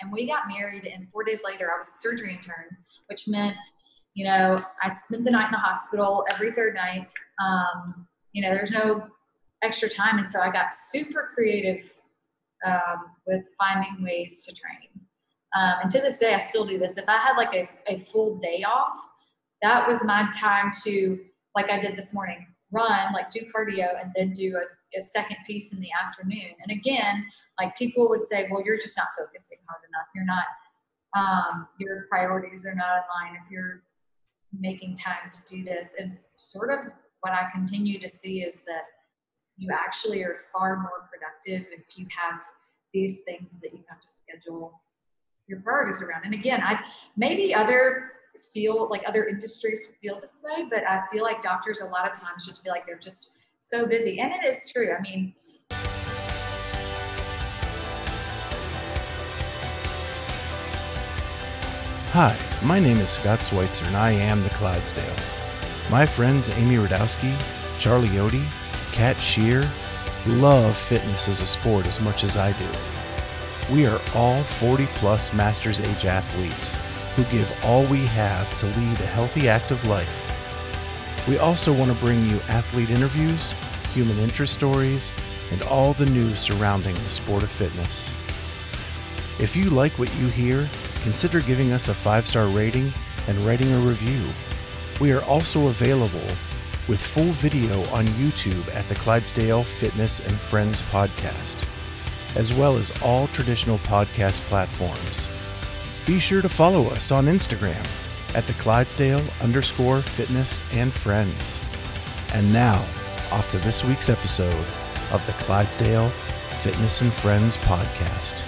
and we got married. And four days later, I was a surgery intern, which meant, you know, I spent the night in the hospital every third night. Um, you know, there's no extra time, and so I got super creative um, with finding ways to train. Um, and to this day, I still do this. If I had like a, a full day off, that was my time to, like I did this morning, run, like do cardio, and then do a, a second piece in the afternoon. And again, like people would say, well, you're just not focusing hard enough. You're not, um, your priorities are not line if you're making time to do this. And sort of what I continue to see is that you actually are far more productive if you have these things that you have to schedule your priorities around. And again, I maybe other feel like other industries feel this way, but I feel like doctors a lot of times just feel like they're just so busy. And it is true. I mean, Hi, my name is Scott Schweitzer and I am the Clydesdale. My friends Amy Radowski, Charlie Yodi, Kat Shear love fitness as a sport as much as I do. We are all 40 plus master's age athletes who give all we have to lead a healthy, active life. We also want to bring you athlete interviews, human interest stories, and all the news surrounding the sport of fitness. If you like what you hear, consider giving us a five star rating and writing a review. We are also available with full video on YouTube at the Clydesdale Fitness and Friends podcast, as well as all traditional podcast platforms. Be sure to follow us on Instagram at the Clydesdale underscore fitness and friends. And now, off to this week's episode of the Clydesdale Fitness and Friends podcast.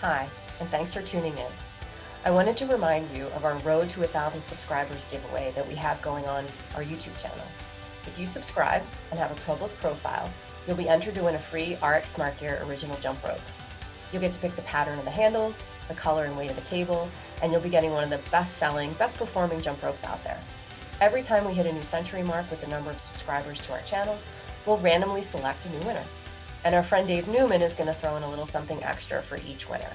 Hi, and thanks for tuning in. I wanted to remind you of our Road to a 1,000 subscribers giveaway that we have going on our YouTube channel. If you subscribe and have a public profile, you'll be entered to win a free RX Smart Gear original jump rope. You'll get to pick the pattern of the handles, the color and weight of the cable, and you'll be getting one of the best selling, best performing jump ropes out there. Every time we hit a new century mark with the number of subscribers to our channel, we'll randomly select a new winner. And our friend Dave Newman is going to throw in a little something extra for each winner.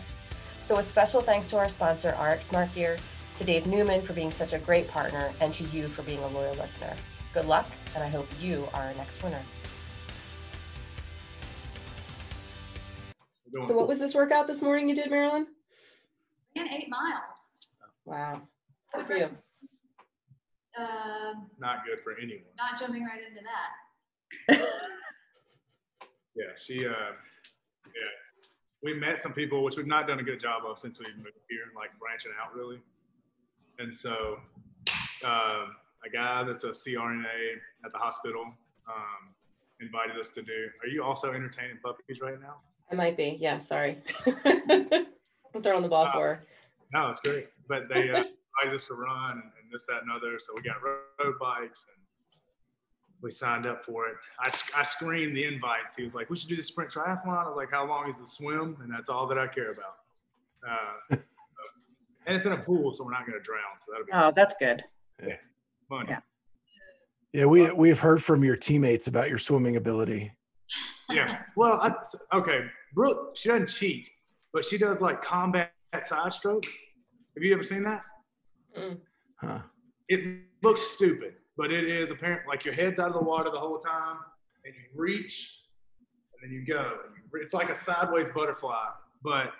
So, a special thanks to our sponsor, RX Smart Gear, to Dave Newman for being such a great partner, and to you for being a loyal listener. Good luck, and I hope you are our next winner. So, what was this workout this morning you did, Marilyn? ran eight miles. Wow. Good for you. Um, not good for anyone. not jumping right into that. Yeah, she, uh, yeah, we met some people, which we've not done a good job of since we moved here, like branching out really. And so, um, a guy that's a CRNA at the hospital um, invited us to do. Are you also entertaining puppies right now? I might be. Yeah, sorry. I'm throwing the ball for her. No, it's great. But they uh, invited us to run and, and this, that, and other. So we got road bikes and we signed up for it. I, I screened the invites. He was like, "We should do the sprint triathlon." I was like, "How long is the swim?" And that's all that I care about. Uh, and it's in a pool, so we're not going to drown. So that'll be Oh, that's good. Fun. yeah. Yeah, we we've heard from your teammates about your swimming ability. Yeah. Well, I, okay. Brooke, she doesn't cheat, but she does like combat side stroke. Have you ever seen that? Mm. Huh. It looks stupid, but it is apparent. Like your head's out of the water the whole time, and you reach, and then you go. It's like a sideways butterfly, but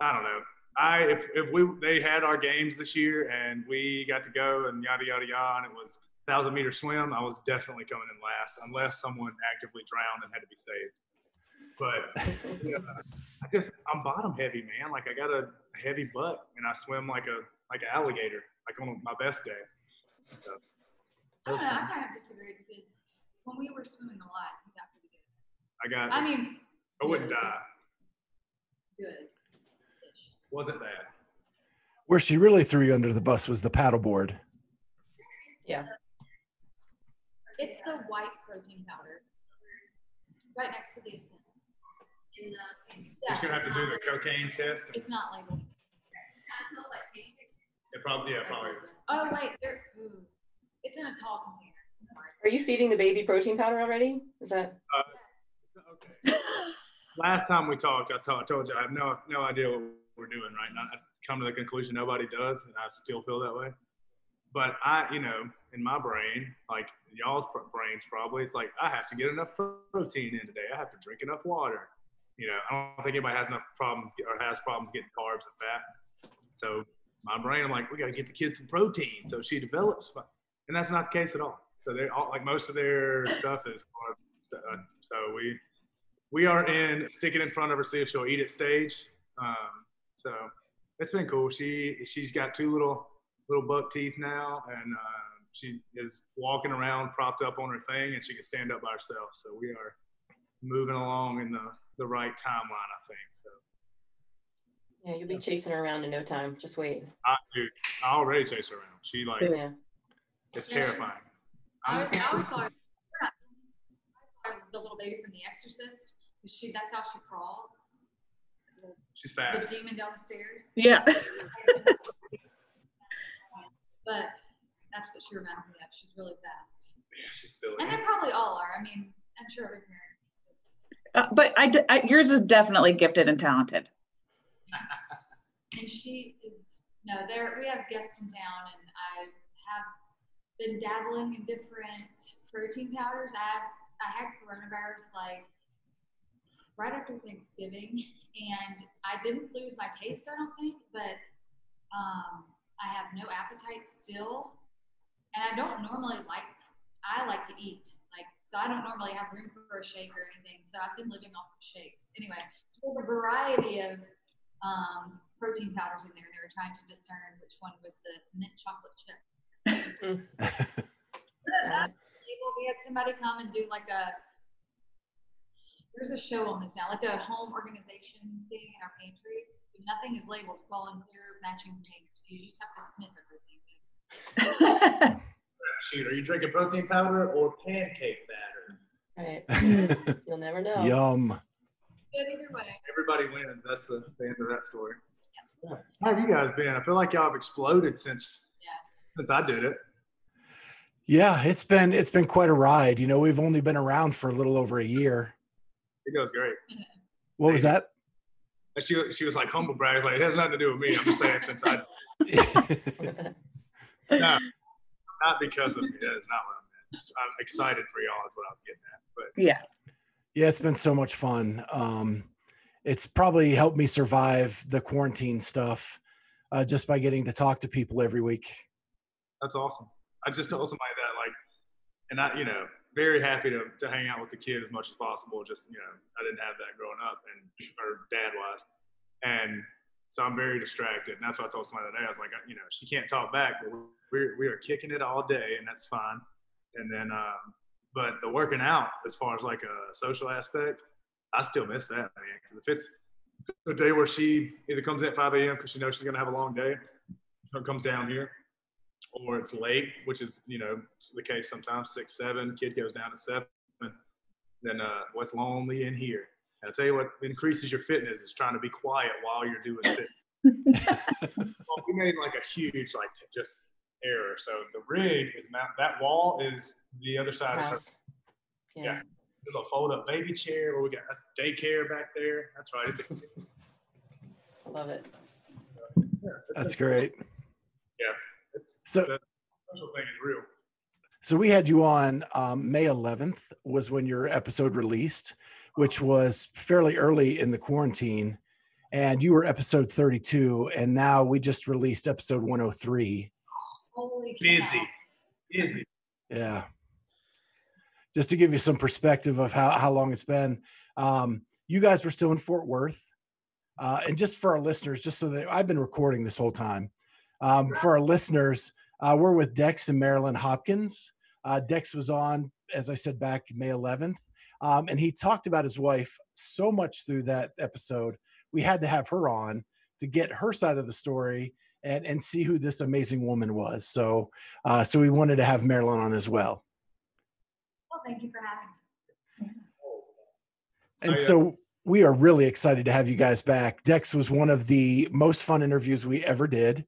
I don't know. I if if we they had our games this year and we got to go and yada yada yada, and it was thousand meter swim, I was definitely coming in last, unless someone actively drowned and had to be saved. But you know, I just I'm bottom heavy, man. Like I got a heavy butt, and I swim like a like an alligator, like on my best day. So, I don't know. I kind of disagree because when we were swimming a lot, we got pretty good. I got. I mean, I wouldn't die. good. Wasn't bad. Where she really threw you under the bus was the paddleboard. Yeah. It's the white protein powder, right next to the ascent. In the You're just gonna have to do the cocaine test. It's not labeled. It probably, yeah, probably. Oh wait, there. Ooh. gonna talk in here. I'm sorry. Are you feeding the baby protein powder already? Is that? Uh, okay. Last time we talked, I told, I told you I have no no idea what we're doing right now. I come to the conclusion nobody does, and I still feel that way. But I, you know, in my brain, like y'all's brains probably, it's like I have to get enough protein in today. I have to drink enough water. You know, I don't think anybody has enough problems or has problems getting carbs and fat. So my brain, I'm like, we got to get the kid some protein so she develops. And that's not the case at all. So they all like most of their stuff is carb. stu- uh, So we we are in stick it in front of her, see if she'll eat it stage. Um, so it's been cool. She she's got two little little buck teeth now, and uh, she is walking around propped up on her thing, and she can stand up by herself. So we are moving along in the the right timeline, I think. So Yeah, you'll be chasing her around in no time. Just wait. I dude, I already chase her around. She like Yeah. it's Yeah, terrifying. I I'm- I always call her I call her the little baby from The Exorcist. She, that's how she crawls. She's fast. The demon down the stairs. Yeah. But that's what she reminds me of. She's really fast. Yeah, she's silly. And they probably all are. I mean, I'm sure every parent is. Uh, but I, yours is definitely gifted and talented. And she is, no, there, we have guests in town and I have been dabbling in different protein powders. I have, I had coronavirus like right after Thanksgiving and I didn't lose my taste, I don't think, but um, I have no appetite still. And I don't normally like, I like to eat. Like, so I don't normally have room for a shake or anything. So I've been living off of shakes. Anyway, so we have a variety of um, protein powders in there. They were trying to discern which one was the mint chocolate chip. Got it. Well, we had somebody come and do like a. There's a show on this now, like a home organization thing in our pantry. Nothing is labeled; it's all in clear matching containers. So you just have to sniff everything. Shoot, are you drinking protein powder or pancake batter? Right. You'll never know. Yum. Good either way. Everybody wins. That's the, the end of that story. Yeah. How have you guys been? I feel like y'all have exploded since Yeah. since I did it. Yeah, it's been it's been quite a ride. You know, we've only been around for a little over a year. It goes great. What was that? She she was like humble brag. It's like it has nothing to do with me. I'm just saying since I no, not because of me. That is not what I meant. I'm excited for y'all. Is what I was getting at. But yeah. Yeah, it's been so much fun. Um, it's probably helped me survive the quarantine stuff uh, just by getting to talk to people every week. that's awesome. I just told somebody that like, and I you know very happy to to hang out with the kid as much as possible. Just you know I didn't have that growing up and or dad wise, and so I'm very distracted. And that's what I told somebody today. I was like, you know, she can't talk back, but we're we are kicking it all day, and that's fine. And then, um, but the working out as far as like a social aspect, I still miss that man. If it's the day where she either comes at 5 a.m. because she knows she's gonna have a long day, or comes down here, or it's late, which is you know the case sometimes six, seven. Kid goes down at seven, then uh, what's lonely in here? And I tell you what increases your fitness is trying to be quiet while you're doing fitness. well, we made like a huge like t- just error. So the rig is mount that wall is the other side is her House. Yeah. Yeah. little fold up baby chair where we got that's daycare back there. That's right. It's a, I love it. That's great. It's, So- the social thing is real. So we had you on um, May 11th was when your episode released, which was fairly early in the quarantine, and you were episode 32, and now we just released episode 103. Holy cow. Busy, busy. Yeah. Just to give you some perspective of how, how long it's been, um, you guys were still in Fort Worth. Uh, and just for our listeners, just so that I've been recording this whole time, um, for our listeners, uh, we're with Dex and Marilyn Hopkins. Uh, Dex was on, as I said, back May 11th. Um, and he talked about his wife so much through that episode. We had to have her on to get her side of the story and, and see who this amazing woman was. So, uh, so we wanted to have Marilyn on as well. Well, thank you for having me. And Oh, so we are really excited to have you guys back. Dex was one of the most fun interviews we ever did.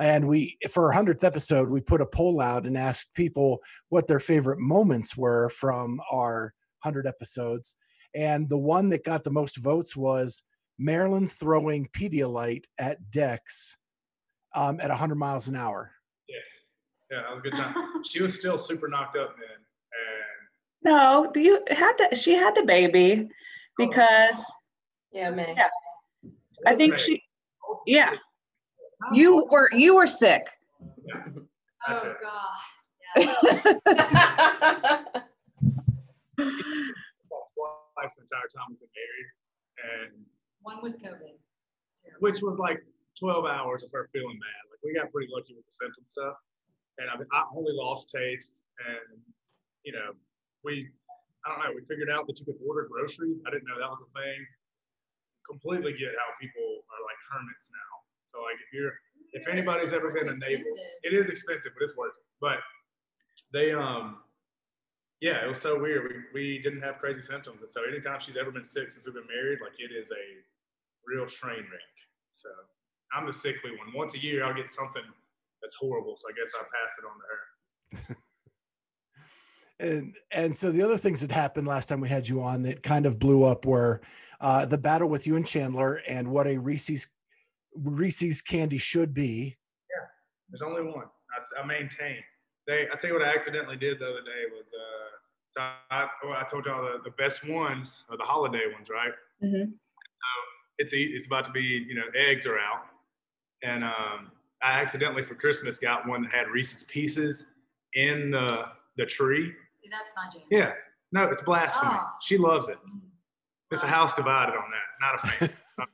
And we, for our hundredth episode, we put a poll out and asked people what their favorite moments were from our hundred episodes. And the one that got the most votes was Marilyn throwing Pedialyte at Dex um, at 100 miles an hour. Yes. Yeah, that was a good time. she was still super knocked up then. And No, you had the, she had the baby because Yeah, man. Yeah. I think Right. she, yeah, you oh. were, you were sick. Oh, That's oh it. god. Yeah. twice the entire time we've been married. And One was COVID. Which was like 12 hours of her feeling bad. Like we got pretty lucky with the symptom stuff. And I, mean, I only lost taste. And, you know, we, I don't know, we figured out that you could order groceries. I didn't know that was a thing. Completely get how people are like hermits now. So like if you're, if anybody's ever been a neighbor, it is expensive, but it's worth it. But they, um, yeah, it was so weird. We, we didn't have crazy symptoms. And so anytime she's ever been sick since we've been married, like it is a real train wreck. So I'm the sickly one. Once a year, I'll get something that's horrible. So I guess I pass it on to her. And and so the other things that happened last time we had you on that kind of blew up were uh, the battle with you and Chandler and what a Reese's Reese's candy should be. Yeah, There's only one. I maintain. They, I tell you what I accidentally did the other day was, uh, so I, well, I told y'all the, the best ones are the holiday ones, right? Mm-hmm. So It's e- it's about to be, you know, eggs are out, and um, I accidentally for Christmas got one that had Reese's Pieces in the the tree. See, that's my jam. Yeah, no, it's blasphemy. Oh. She loves it. It's a house divided on that. Not a fan.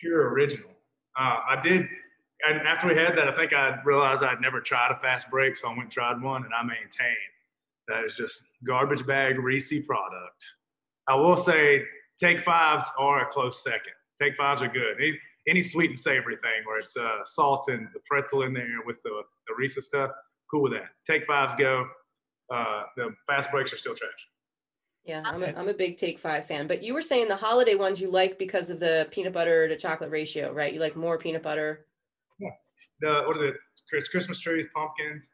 pure original. Uh, I did, and after we had that, I think I realized I'd never tried a fast break, so I went and tried one, and I maintained that is just garbage bag Reese product. I will say, take fives are a close second. Take fives are good. Any, any sweet and savory thing where it's uh, salt and the pretzel in there with the, the Reese stuff, cool with that. Take fives go. Uh, the fast breaks are still trash. Yeah, I'm a, I'm a big Take Five fan. But you were saying the holiday ones you like because of the peanut butter to chocolate ratio, right? You like more peanut butter. Yeah. the what is it? Chris Christmas trees, pumpkins,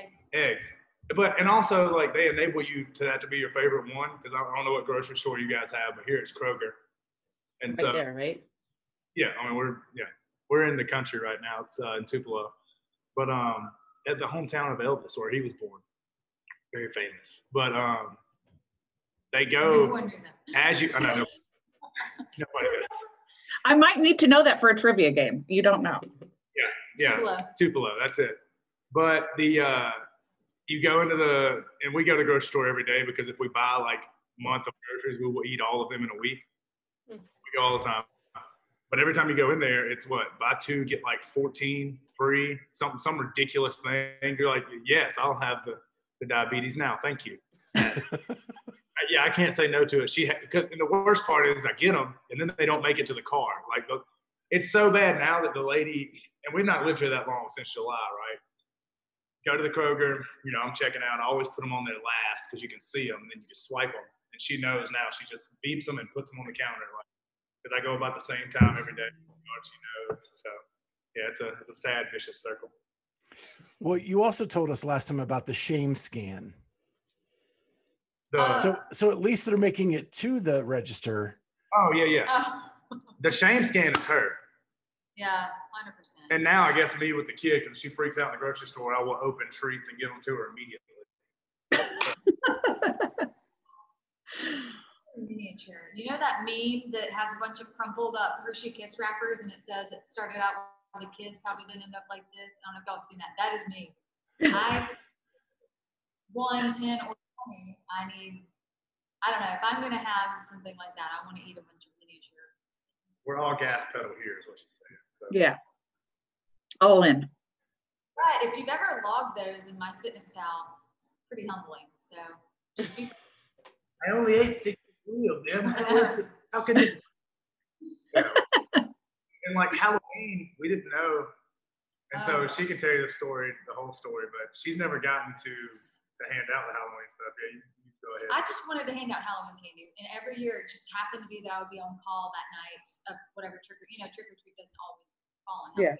Eggs. eggs. But and also like they enable you to that to be your favorite one because I don't know what grocery store you guys have, but here it's Kroger. And Right so there, right? yeah, I mean we're yeah we're in the country right now. It's uh, in Tupelo, but um at the hometown of Elvis where he was born, very famous. But um they go one knew that. as you I know no- nobody does. I might need to know that for a trivia game. You don't know. Yeah, Tupelo. Tupelo, that's it. But the uh you go into the and we go to the grocery store every day because if we buy like a month of groceries, we will eat all of them in a week. Hmm. We go all the time. But every time you go in there, it's what buy two get like fourteen free, some some ridiculous thing. You're like, yes, I'll have the the diabetes now. Thank you. yeah, I can't say no to it. She ha- 'cause- and the worst part is I get them and then they don't make it to the car. Like the, it's so bad now that the lady and we've not lived here that long since July, right? Go to the Kroger, you know, I'm checking out. I always put them on there last because you can see them, and then you just swipe them. And she knows now. She just beeps them and puts them on the counter. Like, because I go about the same time every day. She knows. So, yeah, it's a it's a sad vicious circle. Well, you also told us last time about the shame scan. The, Uh, So so at least they're making it to the register. oh yeah, yeah. Oh, The shame scan is her. yeah, hundred percent. And now I guess me with the kid because she freaks out in the grocery store. I will open treats and give them to her immediately. Miniature. You know that meme that has a bunch of crumpled up Hershey Kiss wrappers and it says it started out with a kiss, how did it end up like this? I don't know if y'all have seen that. That is me. I one, ten, or twenty. I need. I don't know if I'm gonna have something like that. I want to eat a bunch of miniature. We're all gas pedal here, is what she's saying. So Yeah. All in. But if you've ever logged those in my fitness pal, it's pretty humbling. So I only ate 63 of them. How, is how can this? and like Halloween, we didn't know. And so Oh. she can tell you the story, the whole story, but she's never gotten to to hand out the Halloween stuff. Yeah, you, you go ahead. I just wanted to hand out Halloween candy, and every year it just happened to be that I would be on call that night of whatever trick or you know trick or treat doesn't always fallen. Yeah.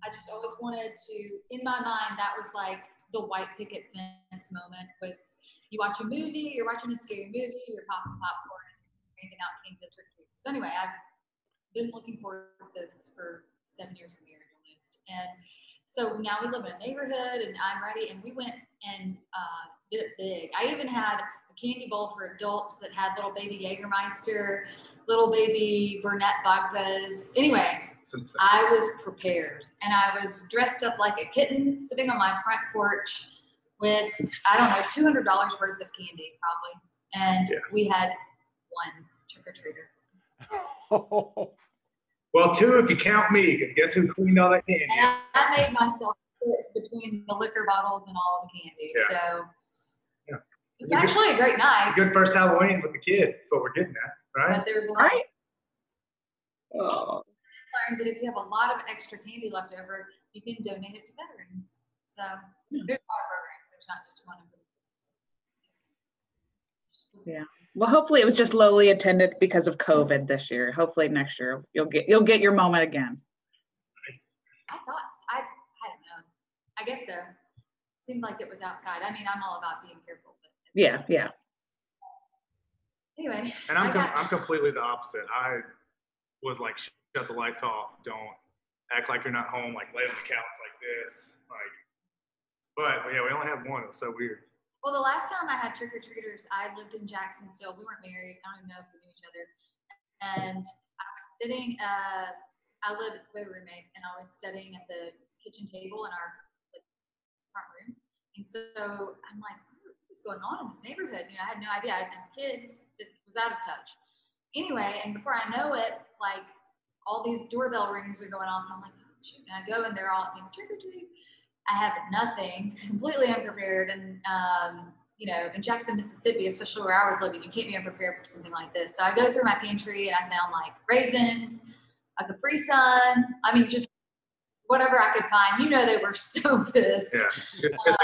I just always wanted to, in my mind, that was like the white picket fence moment was you watch a movie, you're watching a scary movie, you're popping popcorn, handing out candy to trick or treaters. So anyway, I've been looking forward to this for seven years of marriage almost. And so now we live in a neighborhood and I'm ready. And we went and uh, did it big. I even had a candy bowl for adults that had little baby Jägermeister, little baby Burnett vodkas. Anyway, I was prepared and I was dressed up like a kitten sitting on my front porch with, I don't know, $200 worth of candy probably. And Yeah. we had one trick or treater. Well, two if you count me, because guess who cleaned all that candy? And I, I made myself sit between the liquor bottles and all the candy. Yeah. So Yeah. it It's was a good- actually a great night. It's a good first Halloween with the kid. That's what we're getting at, right? But there's a lot Right? Oh, learned that if you have a lot of extra candy left over, you can donate it to veterans. So Yeah. there's a lot of programs. There's not just one. Of them. Yeah. Well, hopefully it was just lowly attended because of COVID this year. Hopefully next year you'll get you'll get your moment again. I thought s- I I don't know. I guess so. Seemed like it was outside. I mean, I'm all about being careful, but Yeah, yeah. anyway. And I'm I com- got- I'm completely the opposite. I was like, shut the lights off. Don't act like you're not home. Like lay on the couch like this. Like, but yeah, we only had one. It was so weird. Well, the last time I had trick or treaters, I lived in Jackson still. We weren't married. I don't even know if we knew each other. And I was sitting, uh, I lived with a roommate and I was studying at the kitchen table in our like, front room. And so I'm like, what's going on in this neighborhood? You know, I had no idea. I have kids, it was out of touch. Anyway, and before I know it, like all these doorbell rings are going off. And I'm like, oh, shoot. And I go and they're all, you know, trick or treat. I have nothing, completely unprepared. And, um, you know, in Jackson, Mississippi, especially where I was living, you can't be unprepared for something like this. So I go through my pantry and I found like raisins, a Capri Sun. I mean, just whatever I could find. You know, they were so pissed. Yeah. Just-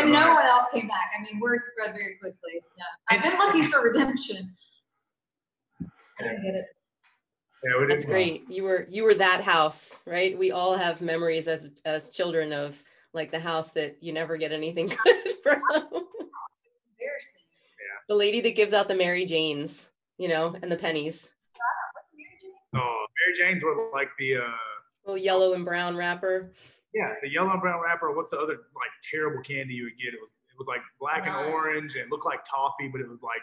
And no one else came back. I mean, word spread very quickly. So I've been looking for redemption. I didn't get it. Yeah, we That's didn't- great. You were you were that house, right? We all have memories as as children of like the house that you never get anything good from. Embarrassing. the lady that gives out the Mary Janes, you know, and the pennies. What's Mary Oh, Mary Jane's were like the uh, Little yellow and brown wrapper. yeah, the yellow and brown wrapper. What's the other like terrible candy you would get? It was it was like black and orange and looked like toffee, but it was like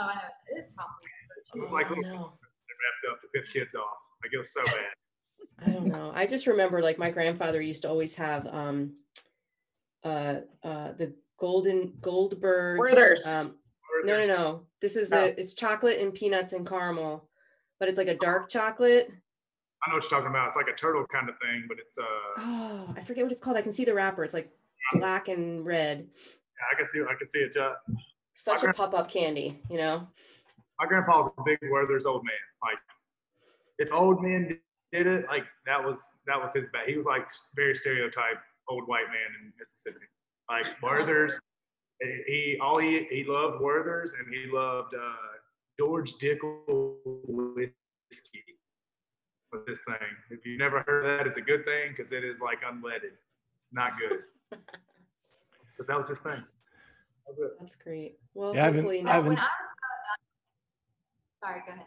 Oh, I know. It is toffee. it was Oh, like little no. pieces that wrapped up to piss kids off. I it was so bad. I don't know. I just remember like my grandfather used to always have um uh uh the golden Goldberg Werther's. um no no no. This is Oh. the it's chocolate and peanuts and caramel, but it's like a dark chocolate. I know what you're talking about. It's like a turtle kind of thing, but it's uh Oh, I forget what it's called. I can see the wrapper. It's like black and red. yeah, I can see I can see it. Uh, Such a pop-up candy, you know? My grandpa was a big Werther's old man. Like if old men did it, like that was that was his bet. He was like very stereotype old white man in Mississippi. Like Werther's, he- he all he he loved Werther's and he loved uh, George Dickel whiskey. Was this thing? If you've never heard of that, it's a good thing because it is like unleaded. It's not good. but that was his thing. That was it. That's great. Well, Yeah, I haven't- hopefully I next when haven't- I, sorry, go ahead.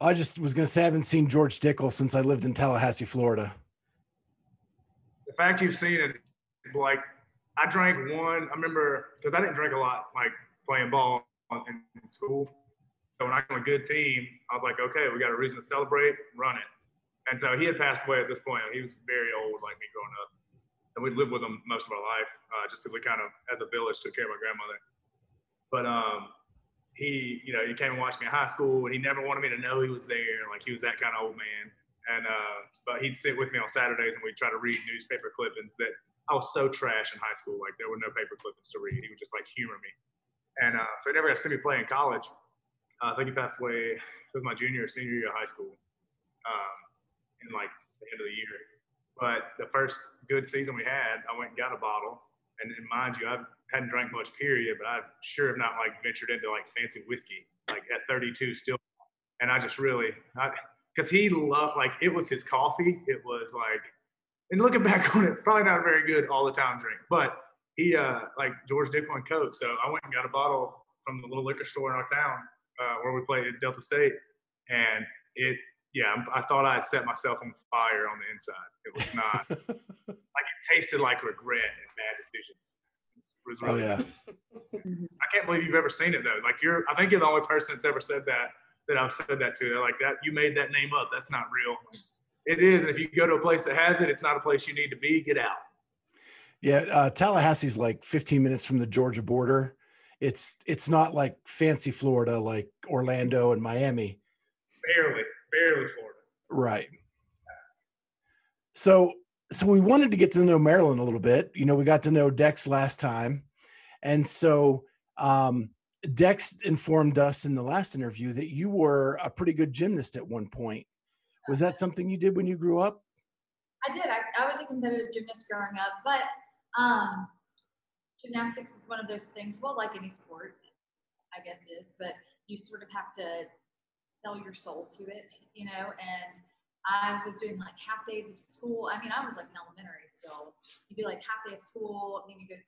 I just was gonna say I haven't seen George Dickel since I lived in Tallahassee, Florida. the fact you've seen it, like I drank one. I remember because I didn't drink a lot, like playing ball in, in school. So when I got a good team, I was like, okay, we got a reason to celebrate, run it. And so he had passed away at this point. He was very old, like me growing up, and we lived with him most of our life, uh, just because we kind of, as a village, took care of my grandmother. But um, he, you know, he came and watched me in high school, and he never wanted me to know he was there. Like he was that kind of old man. And uh, but he'd sit with me on Saturdays, and we'd try to read newspaper clippings that I was so trash in high school. Like there were no paper clippings to read. He would just like humor me. And uh, so he never got to see me play in college. Uh, I think he passed away. with my junior or senior year of high school, um, in like the end of the year. But the first good season we had, I went and got a bottle. And, and mind you, I hadn't drank much, period. But I sure have not like ventured into like fancy whiskey, like at 32 still. And I just really, I, because he loved like it was his coffee. It was like, and looking back on it, probably not a very good all the time drink, but he uh like George Dicklin Coke. So I went and got a bottle from the little liquor store in our town uh, where we played at Delta State, and it yeah I thought I had set myself on fire on the inside. It was not like it tasted like regret and bad decisions. It was oh yeah. I can't believe you've ever seen it though. Like you're, I think you're the only person that's ever said that that I've said that to. They're like that. You made that name up. That's not real. It is, and if you go to a place that has it, it's not a place you need to be. Get out. Yeah, uh, Tallahassee's like 15 minutes from the Georgia border. It's it's not like fancy Florida like Orlando and Miami. Barely, barely Florida. Right. So so we wanted to get to know Marilyn a little bit. You know, we got to know Dex last time. And so um Dex informed us in the last interview that you were a pretty good gymnast at one point. Was that something you did when you grew up? I did. I, I was a competitive gymnast growing up, but um, gymnastics is one of those things. Well, like any sport, I guess is, but you sort of have to sell your soul to it, you know. And I was doing like half days of school. I mean, I was like in elementary still. You do like half day of school, then you go.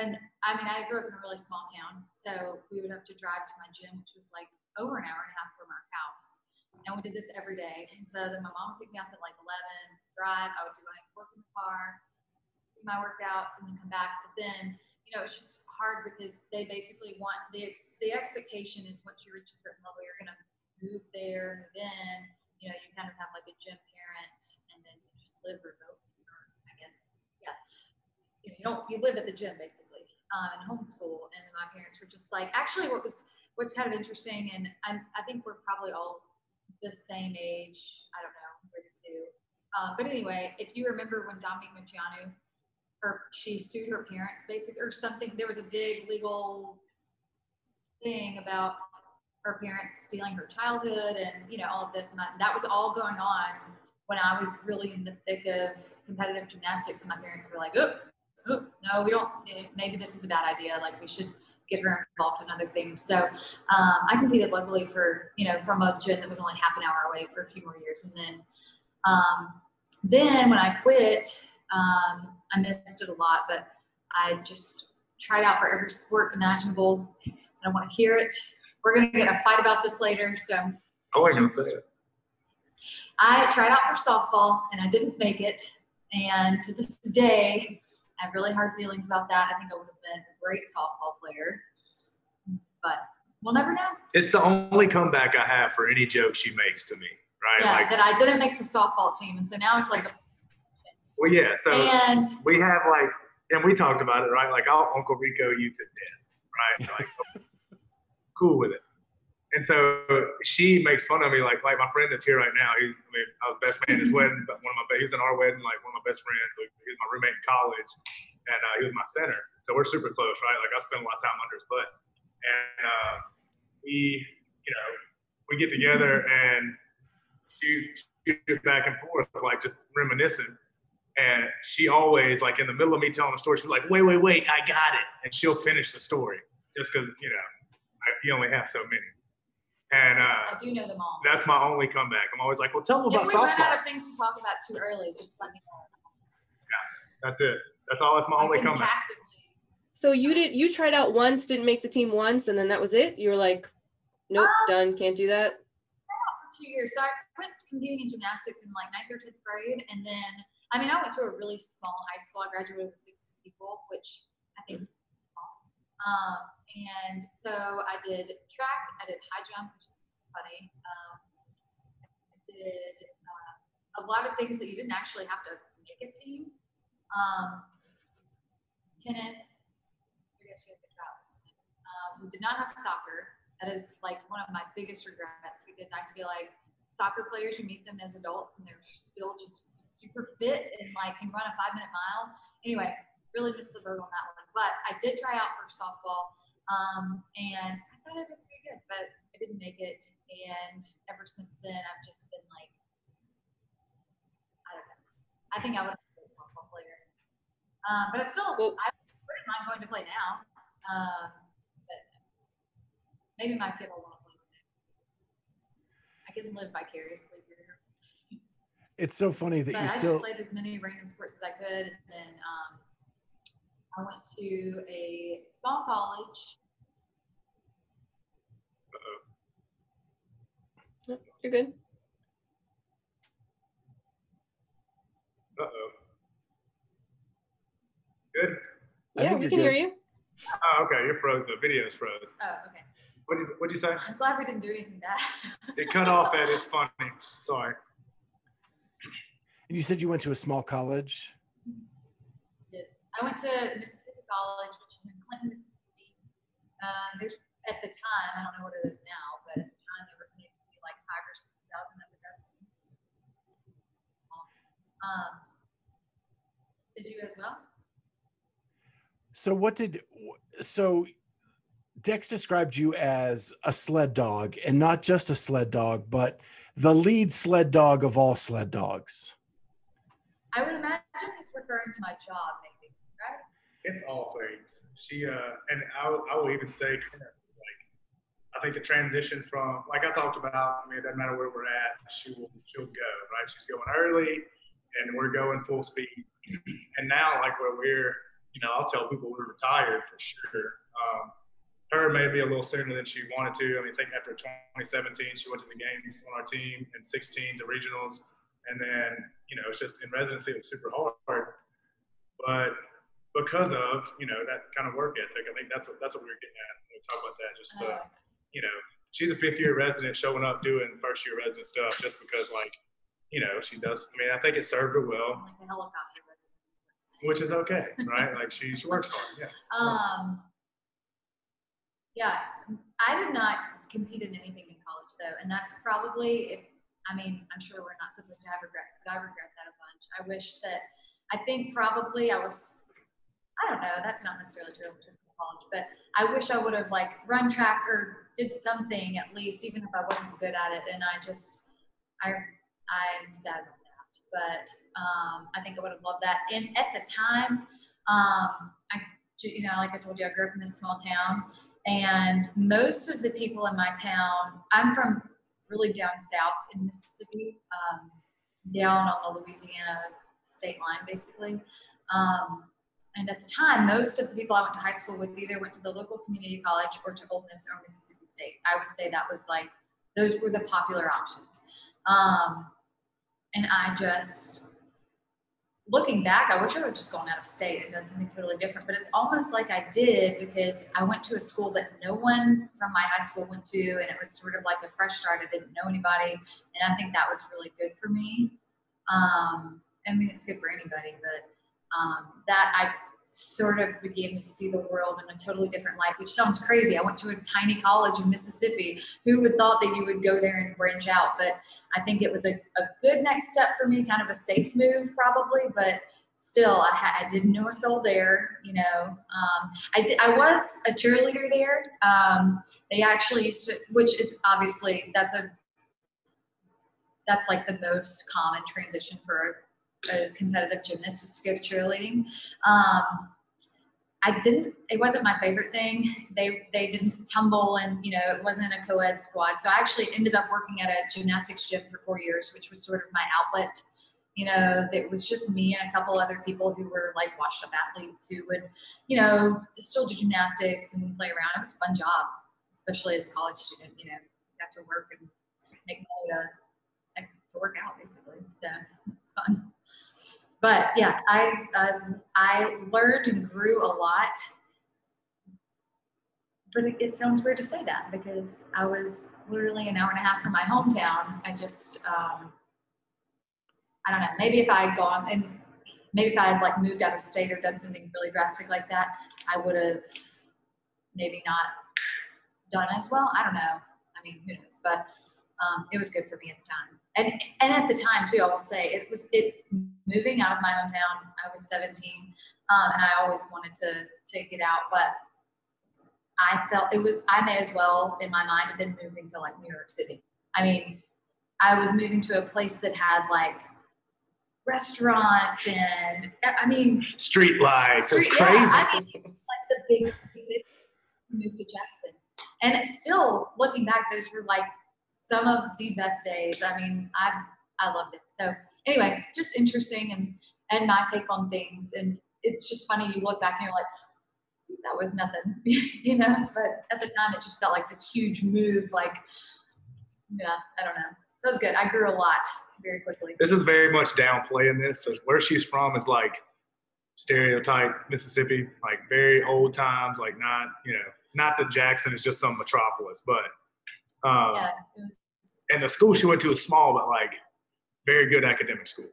And I mean, I grew up in a really small town, so we would have to drive to my gym, which was like over an hour and a half from our house. And we did this every day. And so then my mom would pick me up at like 11, drive. I would do my work in the car, do my workouts, and then come back. But then, you know, it's just hard because they basically want the ex- the expectation is once you reach a certain level, you're going to move there, move in. You know, you kind of have like a gym parent, and then you just live remotely, or I guess, yeah. You know, you don't you live at the gym basically, um, and homeschool. And my parents were just like, actually, what was what's kind of interesting, and I, I think we're probably all the same age. I don't know, we're the two. Uh, but anyway, if you remember when Dominique Moceanu, her she sued her parents basically or something, there was a big legal thing about her parents stealing her childhood and you know all of this and that, was all going on when I was really in the thick of competitive gymnastics and my parents were like, oh, oh no, we don't, eh, maybe this is a bad idea. Like we should get her involved in other things. So um, I competed locally for, you know, from a gym that was only half an hour away for a few more years. And then, um, then when I quit, um, I missed it a lot, but I just tried out for every sport imaginable. I don't want to hear it. We're going to get a fight about this later. So I wasn't gonna say it. I tried out for softball and I didn't make it. And to this day, I have really hard feelings about that. I think I would have been a great softball player, but we'll never know. It's the only comeback I have for any joke she makes to me, right? Yeah, like, that I didn't make the softball team, and so now it's like, a, well, yeah. So and we have like, and we talked about it, right? Like, I'll Uncle Rico you to death, right? Like, cool with it. And so she makes fun of me, like like my friend that's here right now. He's I mean I was best man at his wedding, but one of my he's in our wedding, like one of my best friends. So he was my roommate in college, and uh, he was my center. So we're super close, right? Like I spend a lot of time under his butt, and uh, we you know we get together and shoot, shoot back and forth, like just reminiscing. And she always like in the middle of me telling a story, she's like, "Wait, wait, wait, I got it," and she'll finish the story just because you know you only have so many. And I uh, do know them all. that's my only comeback. I'm always like, well, tell them about softball." If we run out of things to talk about too early, just let me know. Yeah, That's it. That's all. That's my I only comeback. passively. So you did you tried out once, didn't make the team once, and then that was it? You were like, nope, Um, done, can't do that. for two years. So I quit competing in gymnastics in like ninth or tenth grade, and then I mean I went to a really small high school. I graduated with sixty people, which I think was pretty small. Um, and so I did track, I did high jump, which is funny. Um, I did uh, a lot of things that you didn't actually have to make a team. Um, tennis. I guess you have to travel tennis. Um, we did not have soccer that is like one of my biggest regrets because I feel like soccer players, you meet them as adults and they're still just super fit and like can run a five minute mile. Anyway, really missed the boat on that one. But I did try out for softball um, and I thought I did pretty good, but I didn't make it. And ever since then, I've just been like, I don't know. I think I would have been a softball player. Um, but I still, Well- I wouldn't mind going to play now. Um, but maybe my kid will want to play with it. I I can live vicariously through her. It's so funny that But you I still. just played as many random sports as I could, and then um, I went to a small college. You're good. Uh oh. Good. Yeah, we can good. hear you. Oh, okay. You're froze. The video's froze. Oh, okay. What did you, what'd you say? I'm glad we didn't do anything bad. It cut off, Ed. It's funny. Sorry. And you said you went to a small college. I went to Mississippi College, which is in Clinton, Mississippi. Uh, there's at the time, I don't know what it is now, but at the time there was maybe like five or six thousand undergrad students. Um, did you as well? So what did so Dex described you as a sled dog and not just a sled dog, but the lead sled dog of all sled dogs. I would imagine he's referring to my job? It's all things. She uh, and I, will- even say, like, I think the transition from, like I talked about, I mean, it doesn't matter where we're at, she will, she'll go, right? She's going early, and we're going full speed. and now, like where we're, you know, I'll tell people we're retired for sure. Um, her maybe a little sooner than she wanted to. I mean, I think after 2017, she went to the games on our team, and 16 to regionals, and then you know, it's just in residency, it was super hard. But because of you know that kind of work ethic. I think that's what that's what we were getting at we talk about that. Just uh, you know, she's a fifth year resident showing up doing first year resident stuff just because like you know she does. I mean, I think it served her well, like a helicopter resident. is what I'm saying. which is okay, right? like she she works hard. Yeah. Um, yeah, I did not compete in anything in college though, and that's probably if I mean I'm sure we're not supposed to have regrets, but I regret that a bunch. I wish that I think probably I was I don't know, that's not necessarily true just college, but I wish I would have like run track or did something at least, even if I wasn't good at it. And I just I I'm sad about that. But um, I think I would have loved that. And at the time, um, I you know, like I told you, I grew up in this small town, and most of the people in my town, I'm from really down south in Mississippi, um, down on the Louisiana state line, basically. Um, and at the time, most of the people I went to high school with either went to the local community college or to Ole Miss or Mississippi State. I would say that was like those were the popular options. Um, and I just looking back, I wish I would have just gone out of state and done something totally different. But it's almost like I did because I went to a school that no one from my high school went to, and it was sort of like a fresh start. I didn't know anybody, and I think that was really good for me. Um, I mean, it's good for anybody, but um, that I sort of began to see the world in a totally different light, which sounds crazy. I went to a tiny college in Mississippi. Who would thought that you would go there and branch out? But I think it was a, a good next step for me, kind of a safe move probably, but still I, ha- I didn't know a soul there, you know. Um, I, di- I was a cheerleader there. Um, they actually used to, which is obviously, that's a, that's like the most common transition for a, competitive gymnast to cheerleading. Um, I didn't. It wasn't my favorite thing. They they didn't tumble, and you know it wasn't a co-ed squad. So I actually ended up working at a gymnastics gym for four years, which was sort of my outlet. You know, it was just me and a couple other people who were like washed-up athletes who would, you know, still do gymnastics and play around. It was a fun job, especially as a college student. You know, got to work and make money to, to work out basically. So it's fun but yeah, I uh, I learned and grew a lot. But it, it, sounds weird to say that because I was literally an hour and a half from my hometown. I just um, I don't know. Maybe if I had gone and maybe if I had like moved out of state or done something really drastic like that, I would have maybe not done as well. I don't know. I mean, who knows? But um, it was good for me at the time. And, and at the time too, I will say it was it moving out of my hometown. I was 17, um, and I always wanted to to get out, but I felt it was I may as well in my mind have been moving to like New York City. I mean, I was moving to a place that had like restaurants and I mean street lights. It's street- crazy. yeah, I mean, like the big city. Moved to Jackson, and it's still looking back, those were like some of the best days. I mean, I I loved it. So anyway, just interesting and and my take on things. And it's just funny. You look back and you're like, that was nothing, you know. But at the time, it just felt like this huge move. Like, yeah, I don't know. So it was good. I grew a lot very quickly. This is very much downplaying this. So where she's from is like stereotype Mississippi, like very old times, like not, you know, not that Jackson is just some metropolis, but um, yeah, it was. And the school she went to was small, but like very good academic school.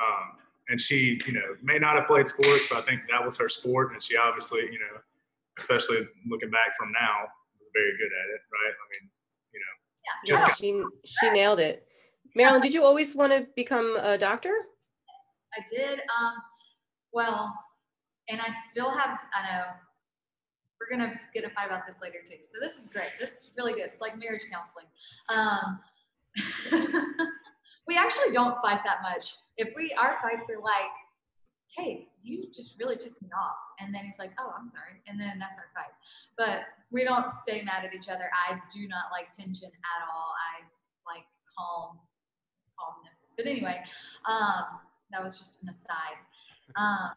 Um, and she, you know, may not have played sports, but I think that was her sport, and she obviously, you know, especially looking back from now, was very good at it, right? I mean, you know, Yeah, Just yeah. She she nailed it. Marilyn, did you always want to become a doctor? I did. Um, well, and I still have. I know we're gonna get a fight about this later too. So this is great. This is really good. It's like marriage counseling. Um, we actually don't fight that much. If we our fights are like, "Hey, you just really pissed me off," and then he's like, "Oh, I'm sorry," and then that's our fight. But we don't stay mad at each other. I do not like tension at all. I like calm calmness. But anyway, um, that was just an aside. Um,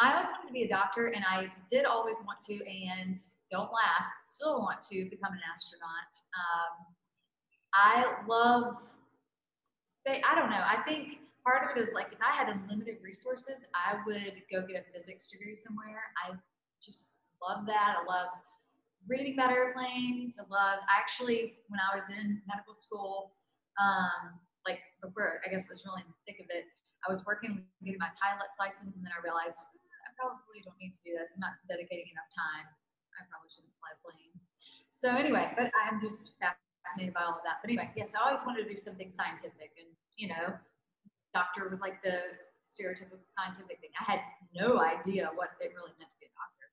I always wanted to be a doctor, and I did always want to, and don't laugh, still want to become an astronaut. Um, I love space. I don't know. I think part of it is like if I had unlimited resources, I would go get a physics degree somewhere. I just love that. I love reading about airplanes. I love. I actually, when I was in medical school, um, like before, I guess I was really in the thick of it. I was working on getting my pilot's license, and then I realized I probably don't need to do this. I'm not dedicating enough time. I probably shouldn't fly a plane. So anyway, but I'm just fascinated by all of that. But anyway, yes, I always wanted to do something scientific, and you know, doctor was like the stereotypical scientific thing. I had no idea what it really meant to be a doctor.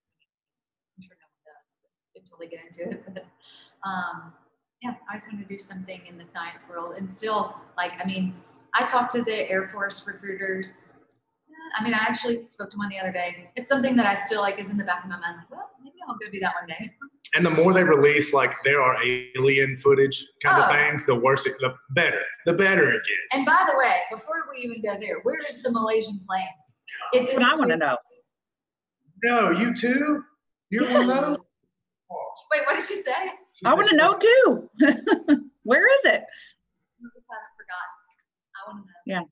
I'm sure no one does, but until they get into it. But um, yeah, I just wanted to do something in the science world, and still, like, I mean, I talked to the Air Force recruiters. Eh, I mean, I actually spoke to one the other day. It's something that I still like is in the back of my mind. Like, well, maybe I'll go do that one day. and the more they release, like there are alien footage kind of Oh. things, the worse it, the better, the better it gets. And by the way, before we even go there, where is the Malaysian plane? It That's what I want to know. no, you too. You want to Yes. know? Wait, what did you say? She I want to know too. Where is it? I haven't forgotten. I want to know. Yeah.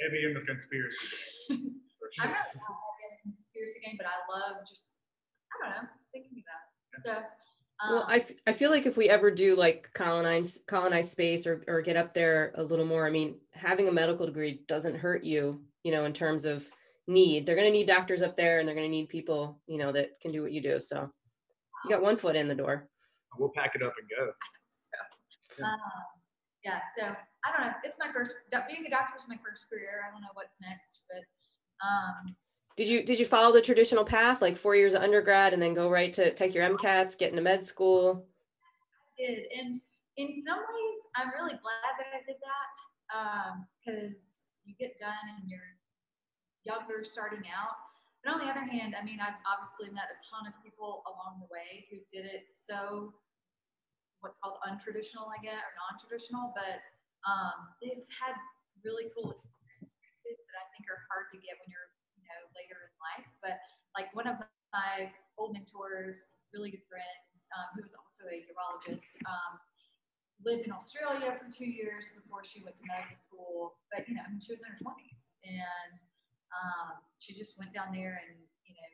Maybe in the conspiracy. For I'm sure. not in a conspiracy game, but I love just I don't know thinking about it. So. Um, Well, I, f- I feel like if we ever do like colonize colonize space or, or get up there a little more, I mean, having a medical degree doesn't hurt you, you know, in terms of need. They're going to need doctors up there and they're going to need people, you know, that can do what you do. So you got one foot in the door. We'll pack it up and go. So, Yeah. um, yeah, so I don't know. It's my first, being a doctor is my first career. I don't know what's next, but um, Did you did you follow the traditional path, like four years of undergrad and then go right to take your MCATs, get into med school? I did. And in some ways, I'm really glad that I did that because you get done and you're younger starting out. But on the other hand, I mean, I've obviously met a ton of people along the way who did it so what's called untraditional, I guess, or non-traditional, but um, they've had really cool experiences that I think are hard to get when you're, later in life. But like one of my old mentors, really good friends, um, who was also a urologist, um, lived in Australia for two years before she went to medical school. But you know, I mean, she was in her twenties, and um, she just went down there and you know,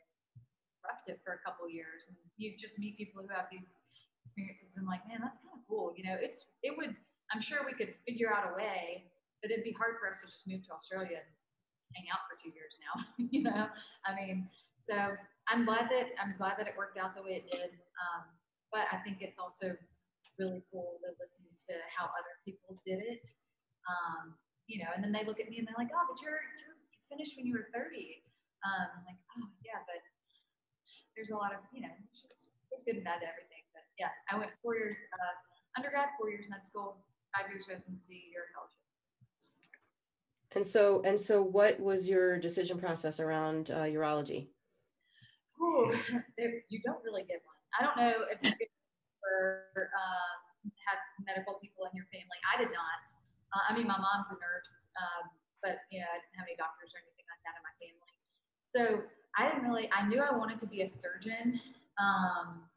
roughed it for a couple years. And you just meet people who have these experiences, and I'm like, man, that's kind of cool. You know, it's it would. I'm sure we could figure out a way, but it'd be hard for us to just move to Australia and hang out for two years now. you know, I mean, so I'm glad that I'm glad that it worked out the way it did. Um, but I think it's also really cool to listen to how other people did it. Um, you know, and then they look at me and they're like, "Oh, but you're you're you finished when you were 30." Um, I'm like, "Oh, yeah, but there's a lot of you know, it's just it's good and bad to everything." But yeah, I went four years uh, undergrad, four years med school, five years residency, year fellowship. And so and so what was your decision process around uh, urology? You don't really get one. I don't know if you um, have medical people in your family. I did not. Uh, I mean, my mom's a nurse, um, but you know, I didn't have any doctors or anything like that in my family. So I didn't really. I knew I wanted to be a surgeon. Um,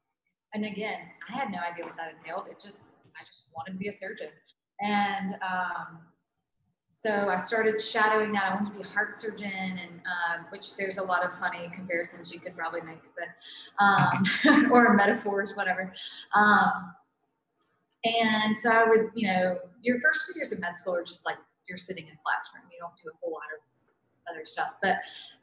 and again, I had no idea what that entailed. It just, I just wanted to be a surgeon. And um, so I started shadowing that. I wanted to be a heart surgeon, and um, which there's a lot of funny comparisons you could probably make, but um, or metaphors, whatever. Um, and so I would, you know, your first few years of med school are just like you're sitting in a classroom. You don't do a whole lot of other stuff. But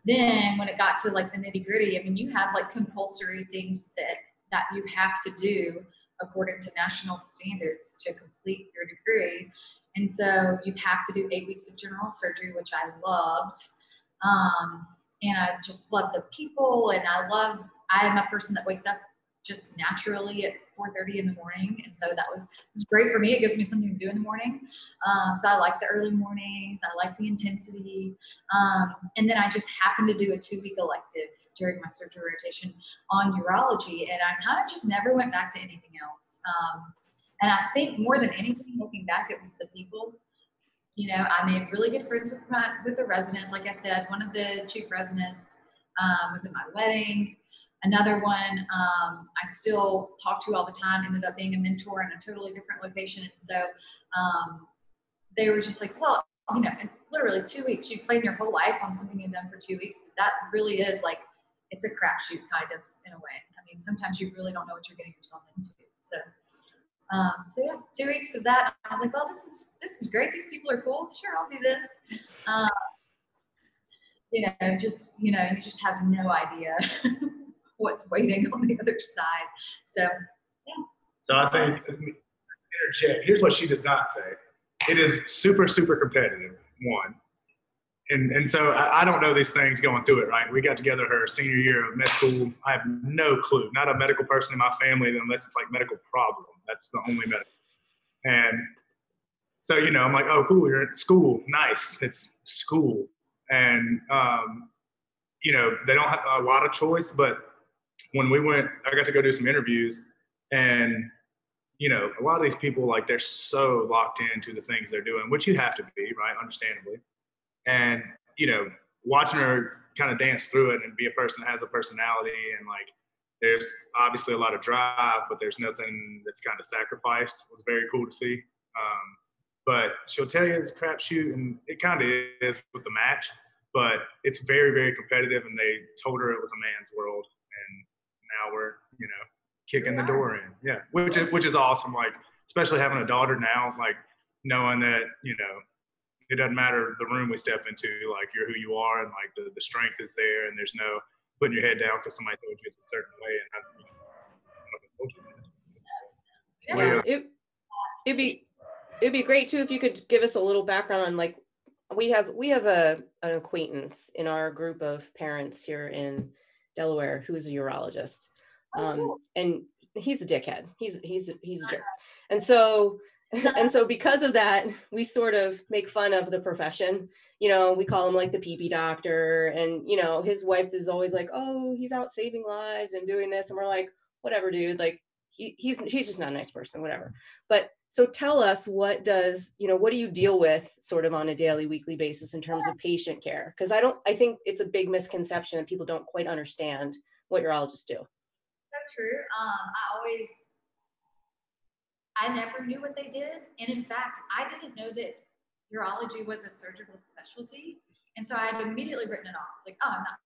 then when it got to like the nitty gritty, I mean, you have like compulsory things that that you have to do according to national standards to complete your degree. And so you have to do eight weeks of general surgery, which I loved. Um, and I just love the people and I love, I am a person that wakes up just naturally at 4.30 in the morning. And so that was, great for me. It gives me something to do in the morning. Um, so I like the early mornings. I like the intensity. Um, and then I just happened to do a two week elective during my surgery rotation on urology. And I kind of just never went back to anything else. Um, and I think more than anything, looking back, it was the people. You know, I made really good friends with my with the residents. Like I said, one of the chief residents um, was at my wedding. Another one um, I still talk to all the time ended up being a mentor in a totally different location. And so um, they were just like, well, you know, literally two weeks, you've plan your whole life on something you've done for two weeks. That really is like, it's a crapshoot kind of in a way. I mean, sometimes you really don't know what you're getting yourself into. So, um, so yeah, two weeks of that. I was like, well, this is this is great. These people are cool. Sure, I'll do this. Um, you know, just you know, you just have no idea what's waiting on the other side. So, yeah. So I think. Here's what she does not say. It is super, super competitive. One, and and so I, I, don't know these things going through it. Right? We got together her senior year of med school. I have no clue. Not a medical person in my family unless it's like medical problem. That's the only medical. And so you know, I'm like, oh, cool. You're at school. Nice. It's school. And um, you know, they don't have a lot of choice, but when we went, I got to go do some interviews, and you know, a lot of these people like they're so locked into the things they're doing, which you have to be, right? Understandably, and you know, watching her kind of dance through it and be a person that has a personality and like there's obviously a lot of drive, but there's nothing that's kind of sacrificed. It was very cool to see. Um, but she'll tell you it's a crapshoot, and it kind of is with the match. But it's very, very competitive, and they told her it was a man's world, and now we're you know kicking yeah. the door in. Yeah, which is which is awesome. Like especially having a daughter now, like knowing that you know it doesn't matter the room we step into, like you're who you are, and like the, the strength is there, and there's no putting your head down because somebody told you it's a certain way, and I, you know, yeah, it it'd be it'd be great too if you could give us a little background on like we have we have a an acquaintance in our group of parents here in Delaware who's a urologist. Um, and he's a dickhead. He's he's he's a jerk. And so and so because of that, we sort of make fun of the profession. You know, we call him like the PP doctor, and you know, his wife is always like, "Oh, he's out saving lives and doing this," and we're like, "Whatever, dude. Like, he, he's he's just not a nice person, whatever." But so tell us, what does you know? What do you deal with sort of on a daily, weekly basis in terms of patient care? Because I don't, I think it's a big misconception that people don't quite understand what urologists do. That's true. Um, I always I never knew what they did. And in fact, I didn't know that urology was a surgical specialty. And so I had immediately written it off. It's like, oh, I'm not,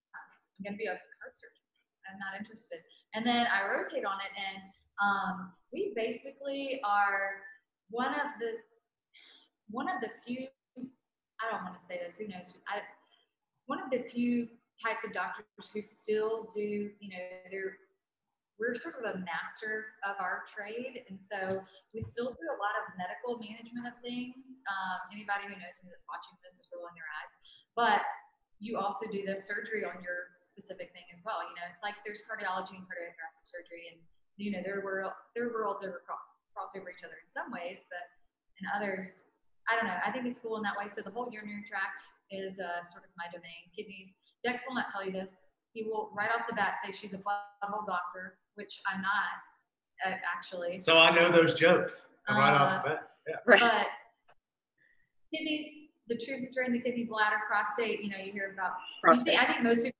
I'm going to be a heart surgeon. I'm not interested. And then I rotate on it, and um, we basically are one of the one of the few. I don't want to say this. Who knows? I, one of the few types of doctors who still do, you know, their we're sort of a master of our trade. And so we still do a lot of medical management of things. Um, anybody who knows me that's watching this is rolling their eyes. But you also do the surgery on your specific thing as well. You know, it's like there's cardiology and cardiothoracic surgery, and you know their world their worlds over cross over each other in some ways, but in others, I don't know. I think it's cool in that way. So the whole urinary tract is uh, sort of my domain. Kidneys. Dex will not tell you this. He will right off the bat say she's a butthole doctor which I'm not. uh, actually. So I know those jokes right off the bat. Yeah. Right. But kidneys, the tubes that drain the kidney, bladder, prostate, you know, you hear about. you Prostate. think- I think most people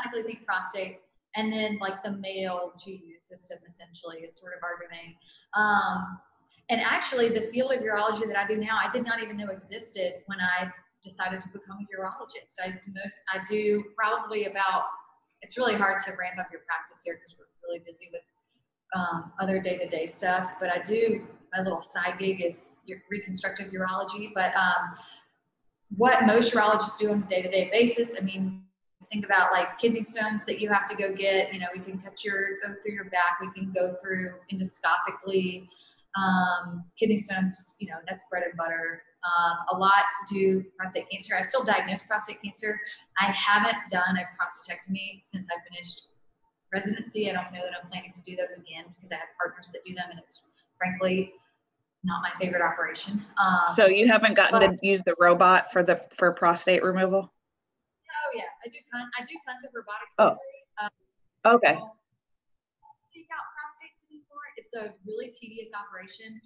automatically think prostate, and then like the male GU system essentially is sort of our domain. Um, and actually, the field of urology that I do now, I did not even know existed when I decided to become a urologist. I most I do probably about. It's really hard to ramp up your practice here because we're really busy with um, other day-to-day stuff. But I do my little side gig is reconstructive urology. But um, what most urologists do on a day-to-day basis, I mean, think about like kidney stones that you have to go get. You know, we can cut your go through your back. We can go through endoscopically. Um, kidney stones, you know, that's bread and butter. Um, a lot do prostate cancer. I still diagnose prostate cancer. I haven't done a prostatectomy since I finished residency. I don't know that I'm planning to do those again because I have partners that do them, and it's frankly not my favorite operation. Um, So you haven't gotten to use the robot for the for prostate removal? Oh yeah, I do ton. I do tons of robotic Oh. Um, Okay. so, take out prostates anymore. It's a really tedious operation,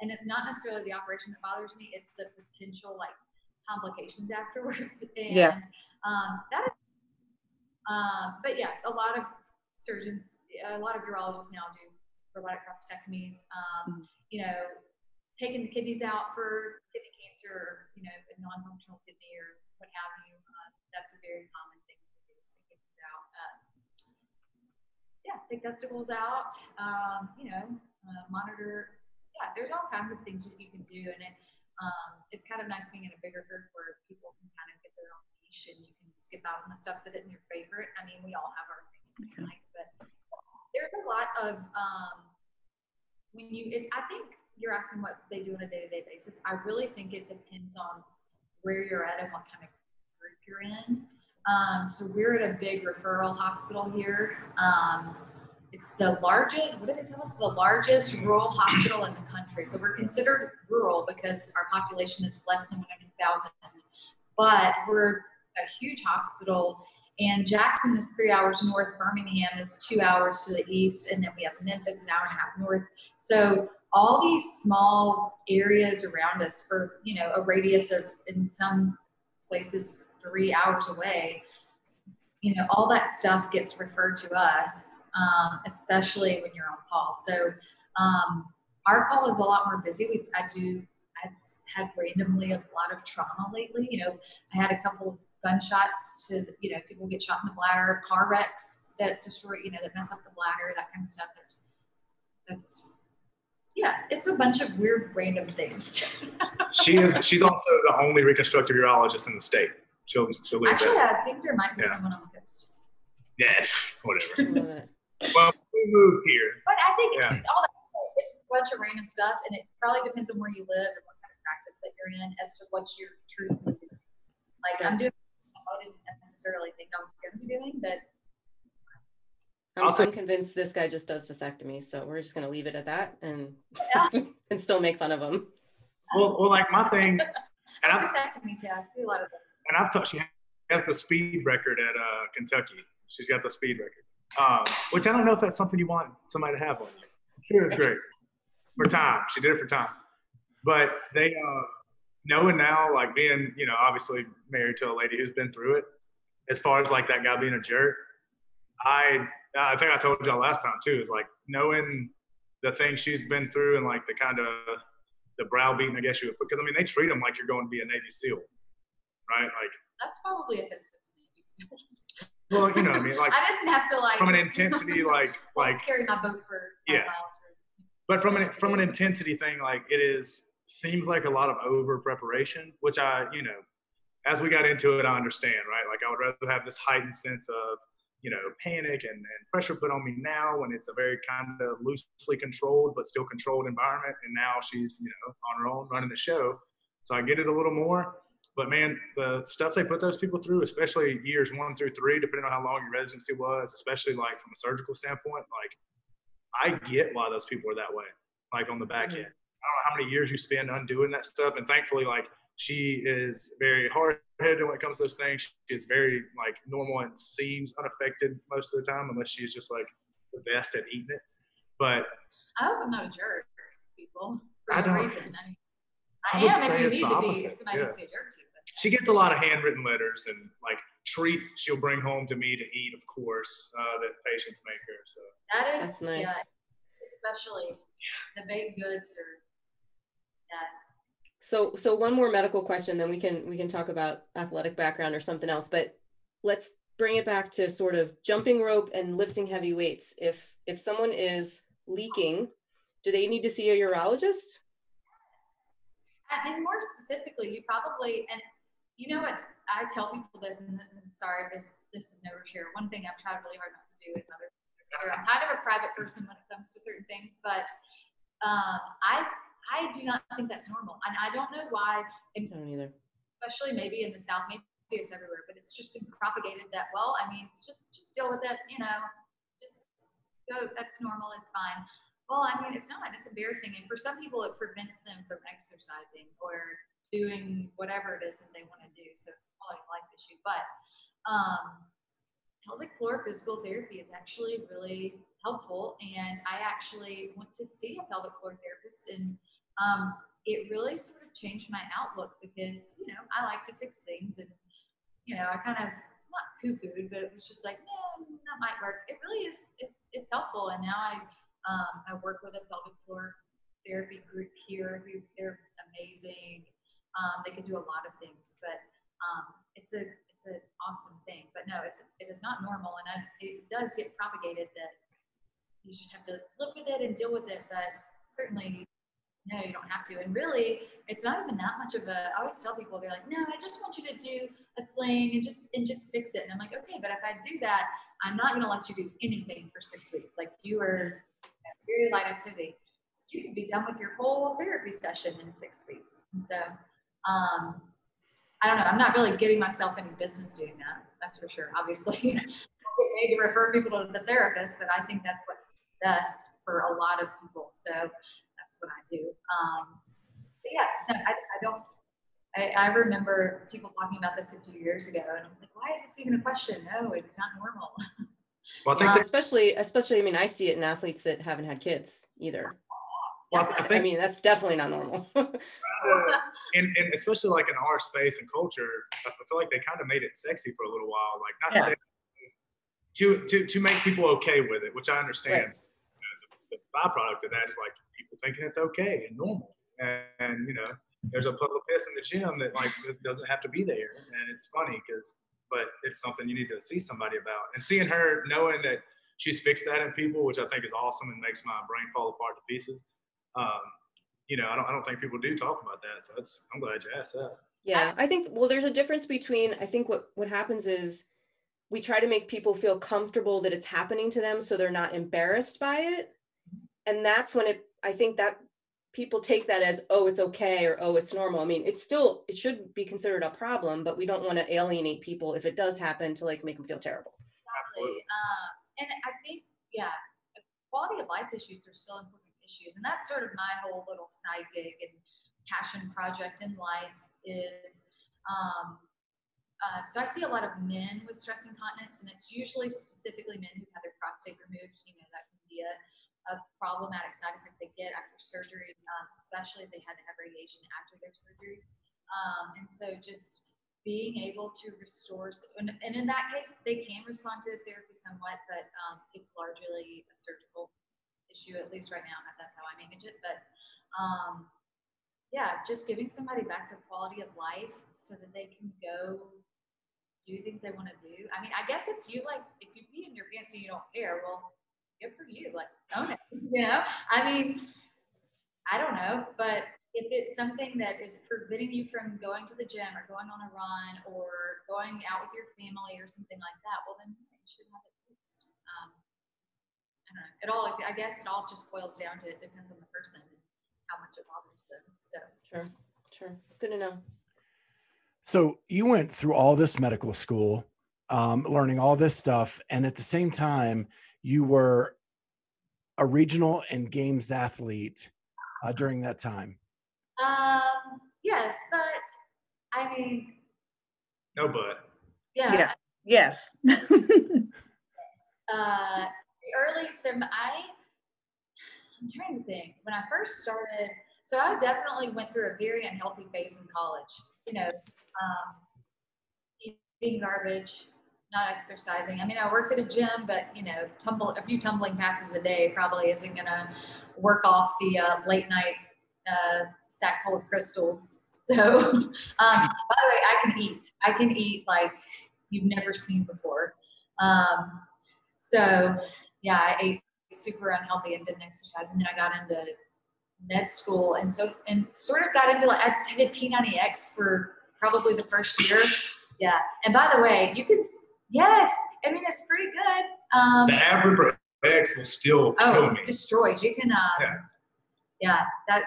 and it's not necessarily the operation that bothers me. It's the potential like complications afterwards. And, Yeah. Um, that. Um, but yeah, a lot of surgeons, a lot of urologists now do robotic prostatectomies. Um, Mhm. You know, taking the kidneys out for kidney cancer, or you know, a non-functional kidney or what have you. Uh, that's a very common thing to do is take kidneys out. Uh, yeah, take testicles out. Um, you know, uh, monitor. Yeah, there's all kinds of things that you can do, and it, um, it's kind of nice being in a bigger group where people can kind of get their own niche, and you can skip out on the stuff that isn't your favorite. I mean, we all have our things Okay. But there's a lot of um, when you. It, I think you're asking what they do on a day-to-day basis. I really think it depends on where you're at and what kind of group you're in. Um, so we're at a big referral hospital here. Um, it's the largest, what did they tell us? The largest rural hospital in the country. So we're considered rural because our population is less than 100,000. But we're a huge hospital. And Jackson is three hours north. Birmingham is two hours to the east. And then we have Memphis, an hour and a half north. So all these small areas around us for, you know, a radius of, in some places, three hours away, you know, all that stuff gets referred to us, um, especially when you're on call. So um, our call is a lot more busy. We, I do, I've had randomly a lot of trauma lately. You know, I had a couple gunshots to, the- you know, people get shot in the bladder, car wrecks that destroy, you know, that mess up the bladder, that kind of stuff. That's, that's, yeah, it's a bunch of weird random things. She is. She's also the only reconstructive urologist in the state. She'll she'll leave Actually, that. I think there might be Yeah. someone on the coast. Yeah, whatever. Well, we moved here. But I think Yeah. all that to say, it's a bunch of random stuff, and it probably depends on where you live and what kind of practice that you're in as to what your true living. Like I'm doing, something I didn't necessarily think I was going to be doing, but I'm, Also- I'm convinced this guy just does vasectomy, so we're just gonna leave it at that and Yeah. and still make fun of him. Well, well, like my thing, and I've vasectomies, yeah, I do a lot of those. and I've taught. She has the speed record at uh, Kentucky. She's got the speed record, um, which I don't know if that's something you want somebody to have on you. Sure it's great for time. She did it for time, but they uh, knowing now, like being you know obviously married to a lady who's been through it. As far as like that guy being a jerk, I I think I told y'all last time too. Is like knowing the things she's been through and like the kind of the browbeating, I guess you would, because I mean they treat them like you're going to be a Navy SEAL, right? Like, That's probably offensive to me. well, you know what I mean, like I didn't have to like from an intensity, like like, carry my boat for Yeah. but from an from an intensity thing, like it is seems like a lot of over preparation, which I you know, as we got into it, I understand, right? Like I would rather have this heightened sense of you know panic and, and pressure put on me now when it's a very kind of loosely controlled but still controlled environment, and now she's you know on her own running the show, so I get it a little more. But man, the stuff they put those people through, especially years one through three, depending on how long your residency was, especially like from a surgical standpoint, like I get why those people are that way, like on the back Mhm. end. I don't know how many years you spend undoing that stuff. And thankfully, like she is very hard headed when it comes to those things. She is very like normal and seems unaffected most of the time, unless she's just like the best at eating it. But I hope I'm not a jerk to people for I no don't- reason. I mean, I, I am if you need the to be, if somebody yeah. needs to be a jerk to. She gets a lot of handwritten letters and like treats she'll bring home to me to eat, of course, uh, that patients make her. So that is, That's nice. yeah, especially the baked goods or that. So so one more medical question, then we can we can talk about athletic background or something else. But let's bring it back to sort of jumping rope and lifting heavy weights. If if someone is leaking, do they need to see a urologist? And more specifically, you probably, and you know, it's, I tell people this, and I'm sorry, this, this is never share. One thing I've tried really hard not to do, and other things to share. I'm kind of a private person when it comes to certain things, but um, I, I do not think that's normal. And I don't know why, I don't either. especially maybe in the South, maybe it's everywhere, but it's just been propagated that, well, I mean, it's just, just deal with it, you know, just go, that's normal, it's fine. Well, I mean, it's not, it's embarrassing. And for some people, it prevents them from exercising or doing whatever it is that they want to do. So it's a quality of life issue. But um, pelvic floor physical therapy is actually really helpful. And I actually went to see a pelvic floor therapist and um, it really sort of changed my outlook because, you know, I like to fix things and, you know, I kind of not poo-pooed, but it was just like, no, that might work. It really is, it's, it's helpful. And now I, um, I work with a pelvic floor therapy group here who they're amazing. Um, they can do a lot of things, but um, it's a it's an awesome thing. But no, it's it is not normal, and I, it does get propagated that you just have to live with it and deal with it. But certainly, no, you don't have to. And really, it's not even that much of a. I always tell people they're like, no, I just want you to do a sling and just and just fix it. And I'm like, okay, but if I do that, I'm not going to let you do anything for six weeks. Like you are very light activity. You could be done with your whole therapy session in six weeks. And so, um, I don't know. I'm not really getting myself any business doing that. That's for sure. Obviously, I paid to refer people to the therapist, but I think that's what's best for a lot of people. So that's what I do. Um, but yeah, no, I, I don't. I, I remember people talking about this a few years ago, and I was like, "Why is this even a question? No, it's not normal." well, I think that, Especially especially I mean I see it in athletes that haven't had kids either. well, I think, I mean that's definitely not normal. uh, and, and especially like in our space and culture, I feel like they kind of made it sexy for a little while. Like not Yeah. sexy, to, to to make people okay with it, which I understand. The, the byproduct of that is like people thinking it's okay and normal, and, and you know, there's a puddle of piss in the gym that like just doesn't have to be there, and it's funny because, but it's something you need to see somebody about, and seeing her knowing that she's fixed that in people, which I think is awesome and makes my brain fall apart to pieces. Um, you know, I don't, I don't think people do talk about that. So that's, I'm glad you asked that. Yeah, I think well there's a difference between I think what what happens is we try to make people feel comfortable that it's happening to them so they're not embarrassed by it. And that's when it I think that people take that as oh it's okay or oh it's normal. I mean, it's still it should be considered a problem, but we don't want to alienate people if it does happen to like make them feel terrible. Exactly. Uh, and I think, yeah, quality of life issues are still important issues. And that's sort of my whole little side gig and passion project in life is, um, uh, so I see a lot of men with stress incontinence, and it's usually specifically men who've had their prostate removed. You know, that can be a, a problematic side effect they get after surgery, um, especially if they had to have radiation after their surgery. Um, and so just being able to restore, and, and in that case, they can respond to therapy somewhat, but um, it's largely a surgical issue, at least right now. That's how I manage it. But um, yeah, just giving somebody back their quality of life so that they can go do things they want to do. I mean, I guess if you like, if you pee in your pants and you don't care, well, good for you. Like, own it. You know, I mean, I don't know, but if it's something that is preventing you from going to the gym or going on a run or going out with your family or something like that, well, then you should have it fixed. Um, I don't know. It all, I guess, it all just boils down to it depends on the person and how much it bothers them. So. Sure. Sure. Good to know. So you went through all this medical school, um, learning all this stuff, and at the same time, you were a regional and games athlete uh, during that time. Um, yes, but I mean, No, but yeah, Yeah. Yes. uh, the early, so I'm trying to think. When I first started, so I definitely went through a very unhealthy phase in college. You know, um, eating garbage, not exercising. I mean, I worked at a gym, but you know, tumble a few tumbling passes a day probably isn't gonna work off the uh, late night uh, sack full of Krystals. So, um, by the way, I can eat. I can eat like you've never seen before. Um, so, yeah, I ate super unhealthy and didn't exercise, and then I got into med school, and so and sort of got into like I did P90X for probably the first year. Yeah, and by the way, you can yes, I mean it's pretty good. Um, The average X will still kill oh, destroys. You can, um, Yeah. yeah. that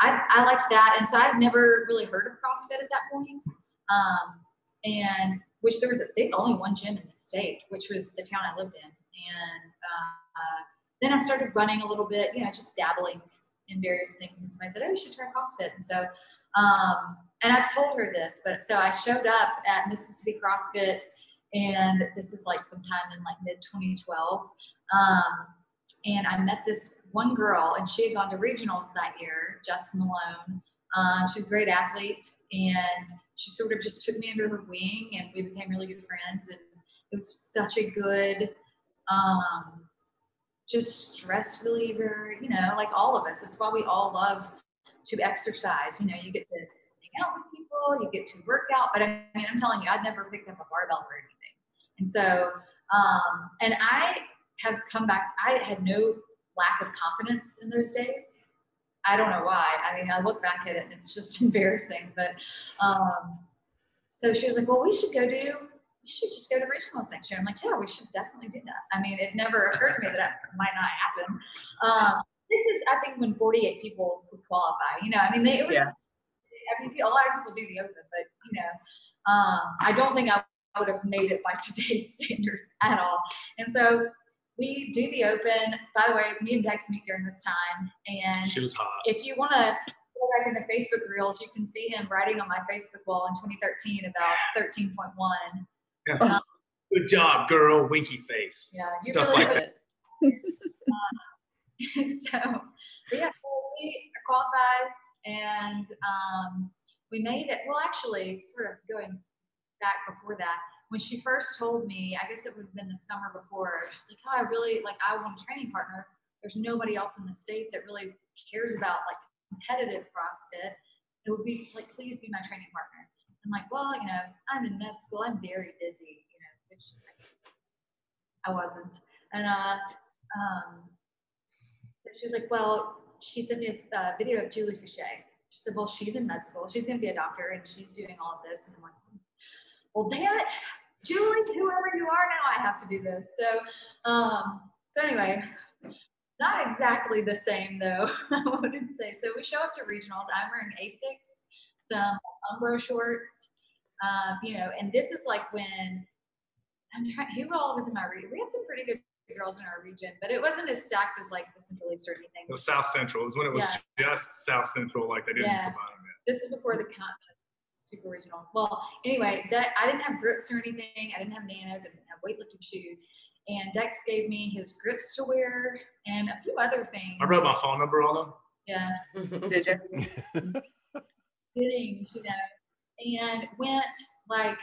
I I liked that, and so I've never really heard of CrossFit at that point. Um, and which there was, I think, only one gym in the state, which was the town I lived in, and uh, then I started running a little bit, you know, just dabbling in various things, and somebody said, "Oh, you should try CrossFit," and so. Um, and I've told her this, but so I showed up at Mississippi CrossFit, and this is like sometime in like mid 2012. Um, and I met this one girl, and she had gone to regionals that year, Jess Malone. Um, she's a great athlete, and she sort of just took me under her wing, and we became really good friends. And it was such a good, um, just stress reliever, you know, like all of us. It's why we all love to exercise. You know, you get to hang out with people, you get to work out. But I mean, I'm telling you, I'd never picked up a barbell or anything. And so, um, and I have come back, I had no lack of confidence in those days. I don't know why. I mean, I look back at it and it's just embarrassing. But um, so she was like, well, we should go do, we should just go to regional year. I'm like, yeah, we should definitely do that. I mean, it never occurred to me that that might not happen. Um, this is, I think, when 48 people would qualify. You know, I mean, they, it was, Yeah. I mean, a lot of people do the open, but you know, um, I don't think I would have made it by today's standards at all. And so we do the open. By the way, me and Dex meet during this time, and She was hot. if you want to go back in the Facebook reels, you can see him writing on my Facebook wall in 2013 about 13.1. Yeah, Good job, girl. Winky face. Yeah, Stuff really like that. so, but yeah, so we qualified and um, we made it. Well, actually, sort of going back before that, when she first told me, I guess it would have been the summer before, she's like, Oh, I really like, I want a training partner. There's nobody else in the state that really cares about like competitive CrossFit. It would be like, please be my training partner. I'm like, well, you know, I'm in med school. I'm very busy, you know, which I wasn't. And uh, um, she was like, well, she sent me a video of Julie Foucher. She said, well, she's in med school. She's going to be a doctor and she's doing all of this. And I'm like, well, damn it, Julie, whoever you are now, I have to do this. So, um, so anyway, not exactly the same though, I wouldn't say. So we show up to regionals. I'm wearing Asics, some Umbro shorts, um, you know, and this is like when I'm trying, who all was in my region? We had some pretty good girls in our region, but it wasn't as stacked as like the Central East or anything. It was South Central. It was when it was just South Central, like they didn't Yeah. combine it. This is before the super regional. Well, anyway, De- I didn't have grips or anything. I didn't have nanos. I didn't have weightlifting shoes. And Dex gave me his grips to wear and a few other things. I wrote my phone number on them. Yeah, Did you? things, you know, and went like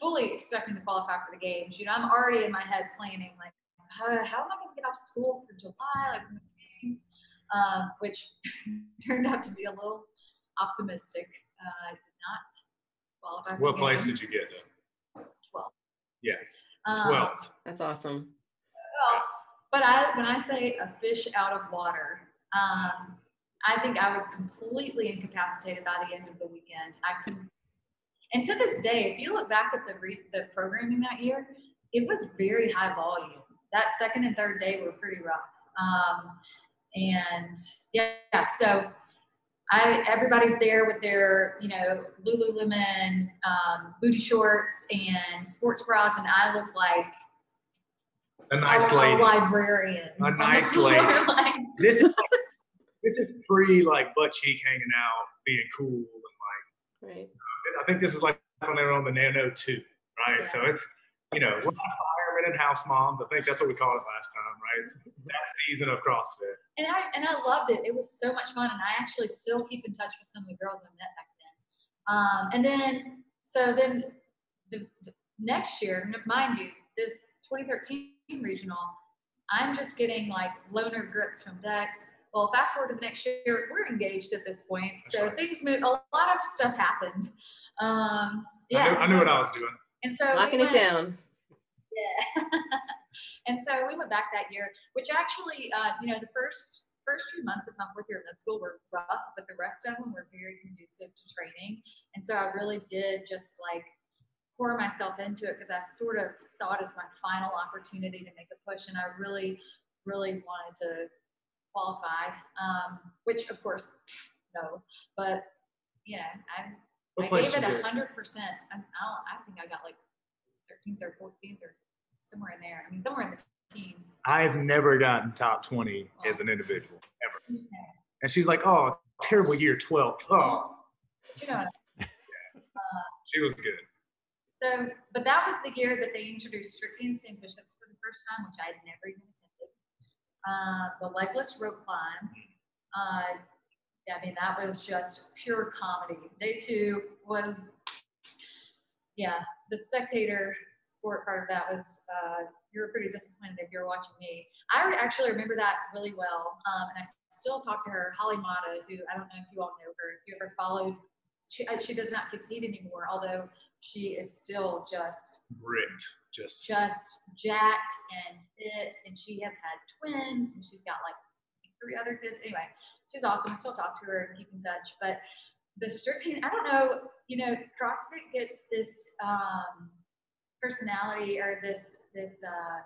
fully expecting to qualify for the games. You know, I'm already in my head planning like, uh, how am I going to get off school for July, like the games, um, which turned out to be a little optimistic. Uh, I did not qualify. For What the place did you get though? 12. Yeah, Um, 12. That's awesome. well, but I, when I say a fish out of water, um, I think I was completely incapacitated by the end of the weekend. I couldn't. And to this day, if you look back at the re- the programming that year, it was very high volume. That second and third day were pretty rough. Um, and yeah, yeah, so I everybody's there with their you know Lululemon um, booty shorts and sports bras, and I look like A nice a, a lady. librarian. A nice lady. like, This is this is pre like butt cheek hanging out, being cool, and like Right. I think this is like when they were on the Nano two, right? So it's you know we're not firemen and house moms. I think that's what we called it last time, right? It's that season of CrossFit. and I and I loved it. It was so much fun, and I actually still keep in touch with some of the girls I met back then. Um, and then so then the, the next year, mind you, this 2013 regional, I'm just getting like loaner grips from Dex. Well, fast forward to the next year, we're engaged at this point, so right. things moved. A lot of stuff happened. Um, yeah, I knew, I knew so- what I was doing. and so we Locking it down. Yeah. and so we went back that year, which actually, uh, you know, the first first few months of my fourth year of med school were rough, but the rest of them were very conducive to training. And so I really did just like pour myself into it because I sort of saw it as my final opportunity to make a push, and I really, really wanted to qualify. Um, which, of course, no, but yeah, I What I gave it a hundred percent. I. I think I got like 13th or 14th or somewhere in there. I mean, somewhere in the teens. I've never gotten top 20 as an individual ever. Saying. And she's like, oh, terrible year, 12th. Oh, you know, she was good. so, but that was the year that they introduced strict handstand push-ups for the first time, which I had never even attempted. Uh, the legless rope climb. Uh, yeah, I mean, that was just pure comedy. Day two was, yeah, the spectator sport part of that was, uh, you were pretty disappointed if you were watching me. I actually remember that really well. Um, and I still talk to her, Holly Mata, who I don't know if you all know her, if you ever followed, she, she does not compete anymore, although she is still just Ripped. Just just jacked and fit, and she has had twins, and she's got like three other kids. Anyway, she's awesome. I still talk to her and keep in touch. But the strict, I don't know, you know, CrossFit gets this um, personality or this this uh,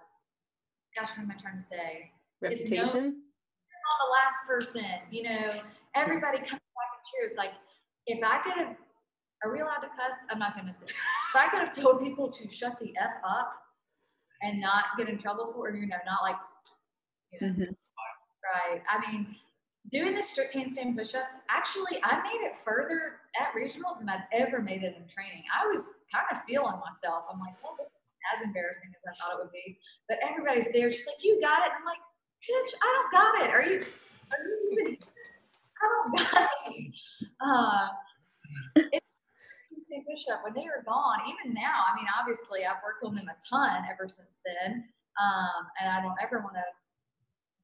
gosh, what am I trying to say? It's no- Reputation. The last person, you know, everybody comes back and cheers. Like, if I could have, are we allowed to cuss? I'm not going to say. If I could have told people to shut the F up and not get in trouble for it, you know, not like, you know, Mhm. right. I mean, doing the strict handstand push-ups, actually, I made it further at regionals than I've ever made it in training. I was kind of feeling myself. I'm like, well, this isn't as embarrassing as I thought it would be. But everybody's there, just like, you got it. I'm like, bitch, I don't got it. Are you, are you even, I don't got it. Uh, push-up, when they are gone, even now, I mean, obviously I've worked on them a ton ever since then. Um, and I don't ever want to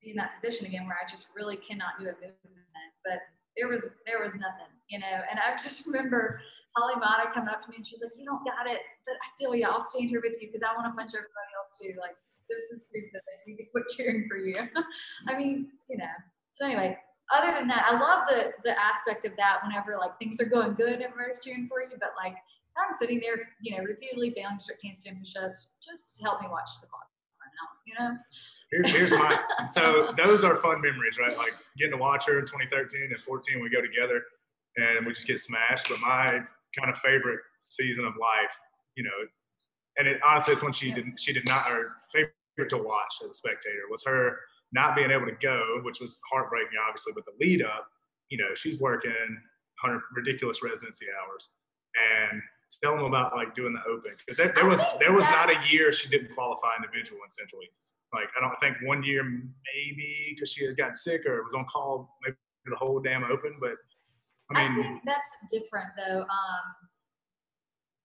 be in that position again where I just really cannot do a movement. But there was there was nothing, you know. And I just remember Holly Mata coming up to me and she's like, "You don't got it, but I feel you. I'll stand here with you because I want to punch everybody else too. Like this is stupid. I need to quit cheering for you." I mean, you know. So anyway, other than that, I love the the aspect of that. Whenever like things are going good, everybody's cheering for you. But like I'm sitting there, you know, repeatedly failing strict handstand push-ups, just help me watch the clock run out. You know. Here, here's my so those are fun memories, right? Like getting to watch her in 2013 and 14, we go together and we just get smashed. But my kind of favorite season of life, you know, and it honestly, it's when she didn't, she did not, or favorite to watch as a spectator was her not being able to go, which was heartbreaking, obviously. But the lead up, you know, she's working 100 ridiculous residency hours and tell them about like doing the open because there, there was there was not a year she didn't qualify individual in Central East. Like I don't think one year maybe because she had gotten sick or was on call maybe the whole damn open. But I I mean, think that's different though. Um,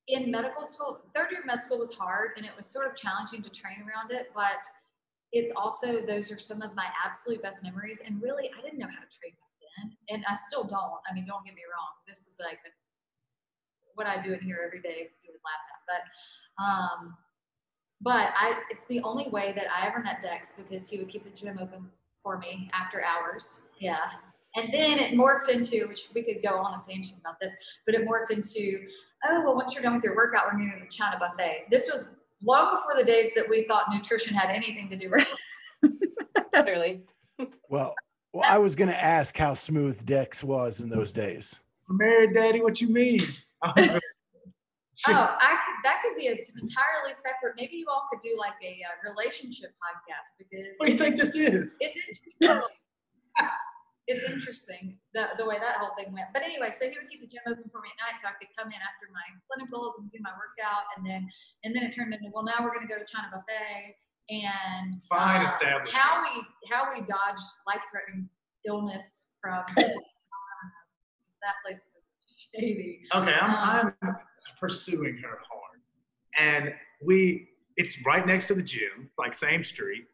in medical school, third year med school was hard and it was sort of challenging to train around it, but it's also, those are some of my absolute best memories. And really, I didn't know how to train back then. And I still don't. I mean, don't get me wrong. This is like what I do in here every day, you would laugh at. But, um, but I, it's the only way that I ever met Dex because he would keep the gym open for me after hours. Yeah. And then it morphed into, which we could go on a tangent about this, but it morphed into, oh, well, once you're done with your workout, we're going to go to China buffet. This was long before the days that we thought nutrition had anything to do with it. Clearly. Well, well, I was going to ask how smooth Dex was in those days. I'm married, Daddy. What you mean? Oh, I could, that could be an entirely separate. Maybe you all could do like a uh, relationship podcast because what do you think this is? it's interesting. it's interesting the, the way that whole thing went. But anyway, so he would keep the gym open for me at night so I could come in after my clinicals and do my workout, and then and then it turned into well now we're going to go to China buffet, and Fine uh, establishment. how we how we dodged life-threatening illness from that place shady. Okay, Um, I'm, I'm pursuing her hard, and we it's right next to the gym, like same street.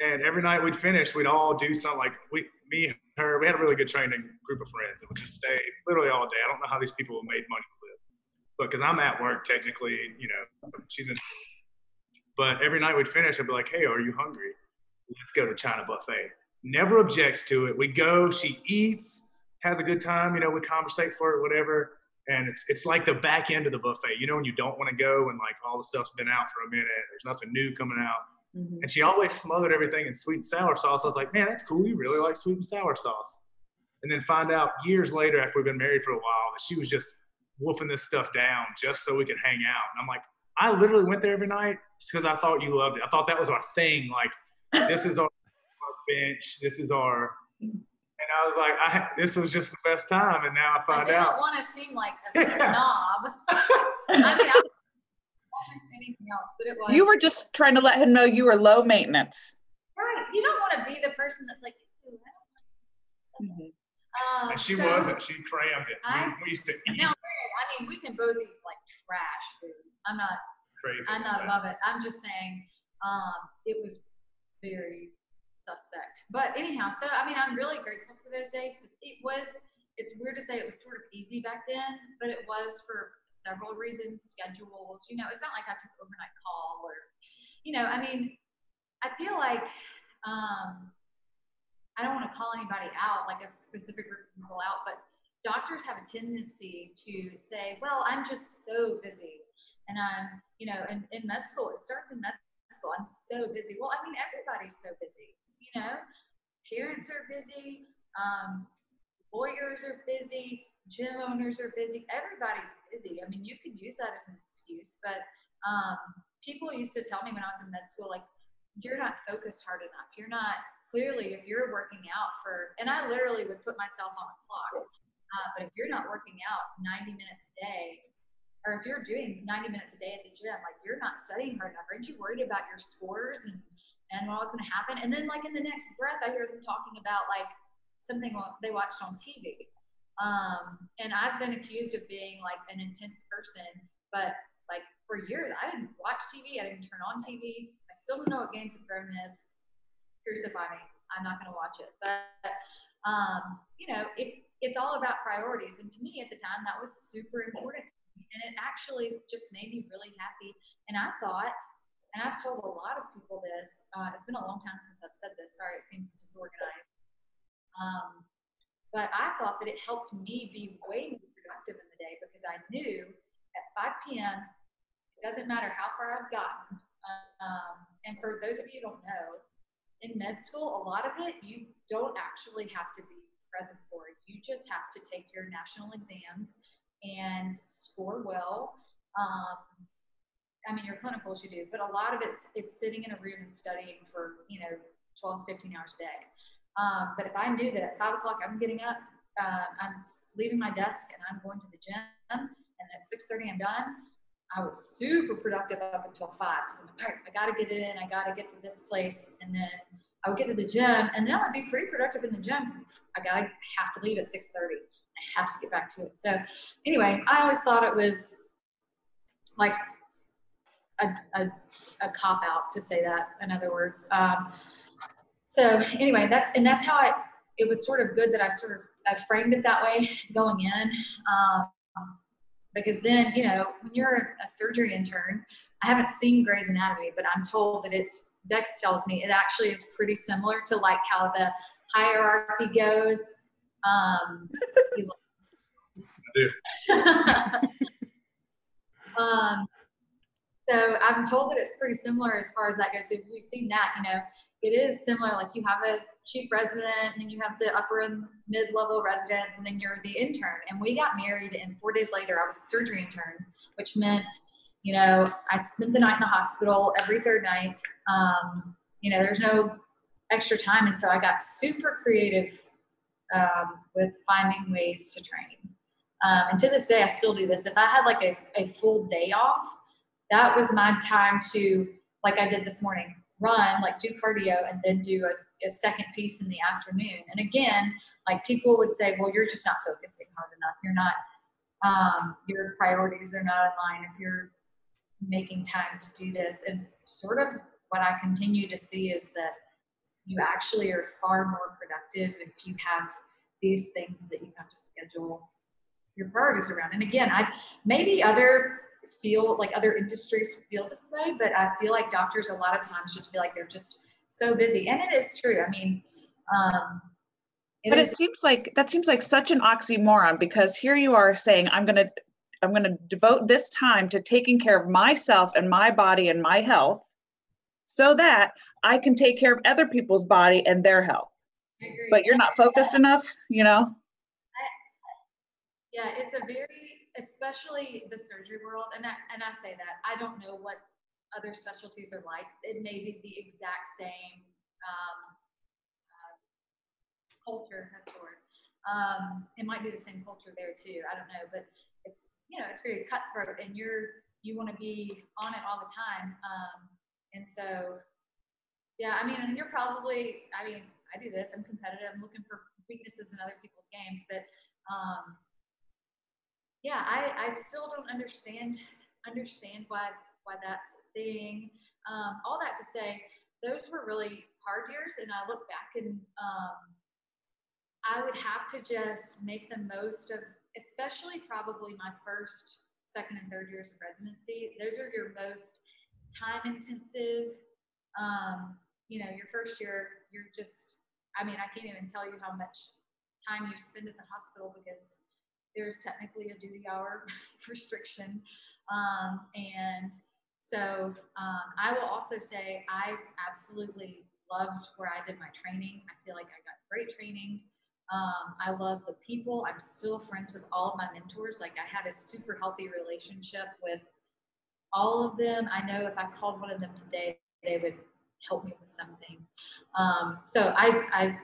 And every night we'd finish, we'd all do something like we, me, her. We had a really good training group of friends that would just stay literally all day. I don't know how these people made money to live, but because I'm at work technically, you know, she's in. But every night we'd finish, I'd be like, "Hey, are you hungry? Let's go to China buffet." Never objects to it. We go. She eats, has a good time. You know, we conversate for it, whatever and it's it's like the back end of the buffet. You know, when you don't want to go and like all the stuff's been out for a minute, there's nothing new coming out. Mhm. And she always smothered everything in sweet and sour sauce. I was like, man, that's cool. You really like sweet and sour sauce. And then find out years later, after we've been married for a while, that she was just wolfing this stuff down just so we could hang out. And I'm like, I literally went there every night because I thought you loved it. I thought that was our thing. Like, this is our, our bench. This is our. And I was like, I, this was just the best time. And now I find out. I find didn't want to seem like a snob. I mean, I don't want to say anything else, but it was. You were just trying to let him know you were low maintenance. right. You don't want to be the person that's like, "Ooh, I don't like that." Um, And she so- wasn't. She crammed it. I- we, we used to eat Now, I mean, we can both eat like trash food. I'm not. crazy. I'm not above it. I'm just saying, um, it was very suspect. But anyhow, so I mean, I'm really grateful for those days. But it was. It's weird to say it was sort of easy back then, but it was for several reasons. Schedules, you know, it's not like I took overnight call or, you know, I mean, I feel like um, I don't want to call anybody out, like a specific group of people out, but doctors have a tendency to say, well, I'm just so busy. And I'm, you know, in, in med school, it starts in med school. I'm so busy. Well, I mean, everybody's so busy, you know, parents are busy, um, lawyers are busy, gym owners are busy. Everybody's busy. I mean, you could use that as an excuse, but um, people used to tell me when I was in med school, like, you're not focused hard enough. You're not clearly if you're working out for, and I literally would put myself on a clock. Uh, but if you're not working out 90 minutes a day, or if you're doing 90 minutes a day at the gym, like you're not studying hard enough. Aren't you worried about your scores and and what was going to happen? And then like in the next breath, I hear them talking about like something they watched on TV. Um, and I've been accused of being like an intense person, but like for years I didn't watch TV. I didn't turn on TV. I still don't know what Games of Thrones is. Crucify me. I'm not going to watch it. But um, you know, it, it's all about priorities. And to me at the time, that was super important to me. And it actually just made me really happy. And I thought, and I've told a lot of people this, uh, it's been a long time since I've said this. Sorry, it seems disorganized. Um, but I thought that it helped me be way more productive in the day because I knew at 5 p.m., it doesn't matter how far I've gotten. Um, and for those of you who don't know, in med school, a lot of it you don't actually have to be present for. You just have to take your national exams and score well. Um, I mean, your clinicals you do, but a lot of it's it's sitting in a room and studying for you know 12, 15 hours a day. Um, but if I knew that at five o'clock I'm getting up, uh, I'm leaving my desk and I'm going to the gym, and at 6:30 I'm done, I was super productive up until five because I'm like, all right, I got to get it in, I got to get to this place, and then I would get to the gym, and then I'd be pretty productive in the gym I got to have to leave at 6:30. I have to get back to it. So anyway, I always thought it was like a, a, a cop out to say that. In other words, um, so anyway, that's and that's how I. It was sort of good that I sort of I framed it that way going in. Um, because then you know when you're a surgery intern i haven't seen Grey's Anatomy but i'm told that it's dex tells me it actually is pretty similar to like how the hierarchy goes um, do. um, so i'm told that it's pretty similar as far as that goes. So you've seen that you know it is similar. Like you have a chief resident and then you have the upper and mid-level residents and then you're the intern. And we got married and four days later i was a surgery intern which meant you know i spent the night in the hospital every third night. Um, you know there's no extra time and so i got super creative um, with finding ways to train. Um, and to this day i still do this. If i had like a, a full day off that was my time to like i did this morning run, like do cardio, and then do a, a second piece in the afternoon. And again, like people would say, well, you're just not focusing hard enough. You're not, um, your priorities are not in line if you're making time to do this. And sort of what I continue to see is that you actually are far more productive if you have these things that you have to schedule your priorities around. And again, I maybe other feel like other industries feel this way, but I feel like doctors a lot of times just feel like they're just so busy. And it is true. I mean, um, it but is, it seems like that seems like such an oxymoron because here you are saying, I'm going to I'm going to devote this time to taking care of myself and my body and my health so that I can take care of other people's body and their health. But you're not focused enough, you know? I, yeah, it's a very, especially the surgery world, and I, and I say that I don't know what other specialties are like. It may be the exact same um, uh, culture. That's the word. Um, it might be the same culture there too. I don't know, but it's you know it's very cutthroat, and you're you want to be on it all the time. Um, and so, yeah, I mean, and you're probably, I mean, I do this. I'm competitive. I'm looking for weaknesses in other people's games, but um, yeah, I, I still don't understand understand why why that's a thing. Um, all that to say, those were really hard years, and I look back and um, I would have to just make the most of, especially probably my first, second, and third years of residency. Those are your most time intensive. Um, you know, your first year, you're just, I mean, I can't even tell you how much time you spend at the hospital because there's technically a duty hour restriction. Um, and so um, I will also say I absolutely loved where I did my training. I feel like I got great training. Um, I love the people. I'm still friends with all of my mentors. Like I had a super healthy relationship with all of them. I know if I called one of them today, they would help me with something. Um, so I, I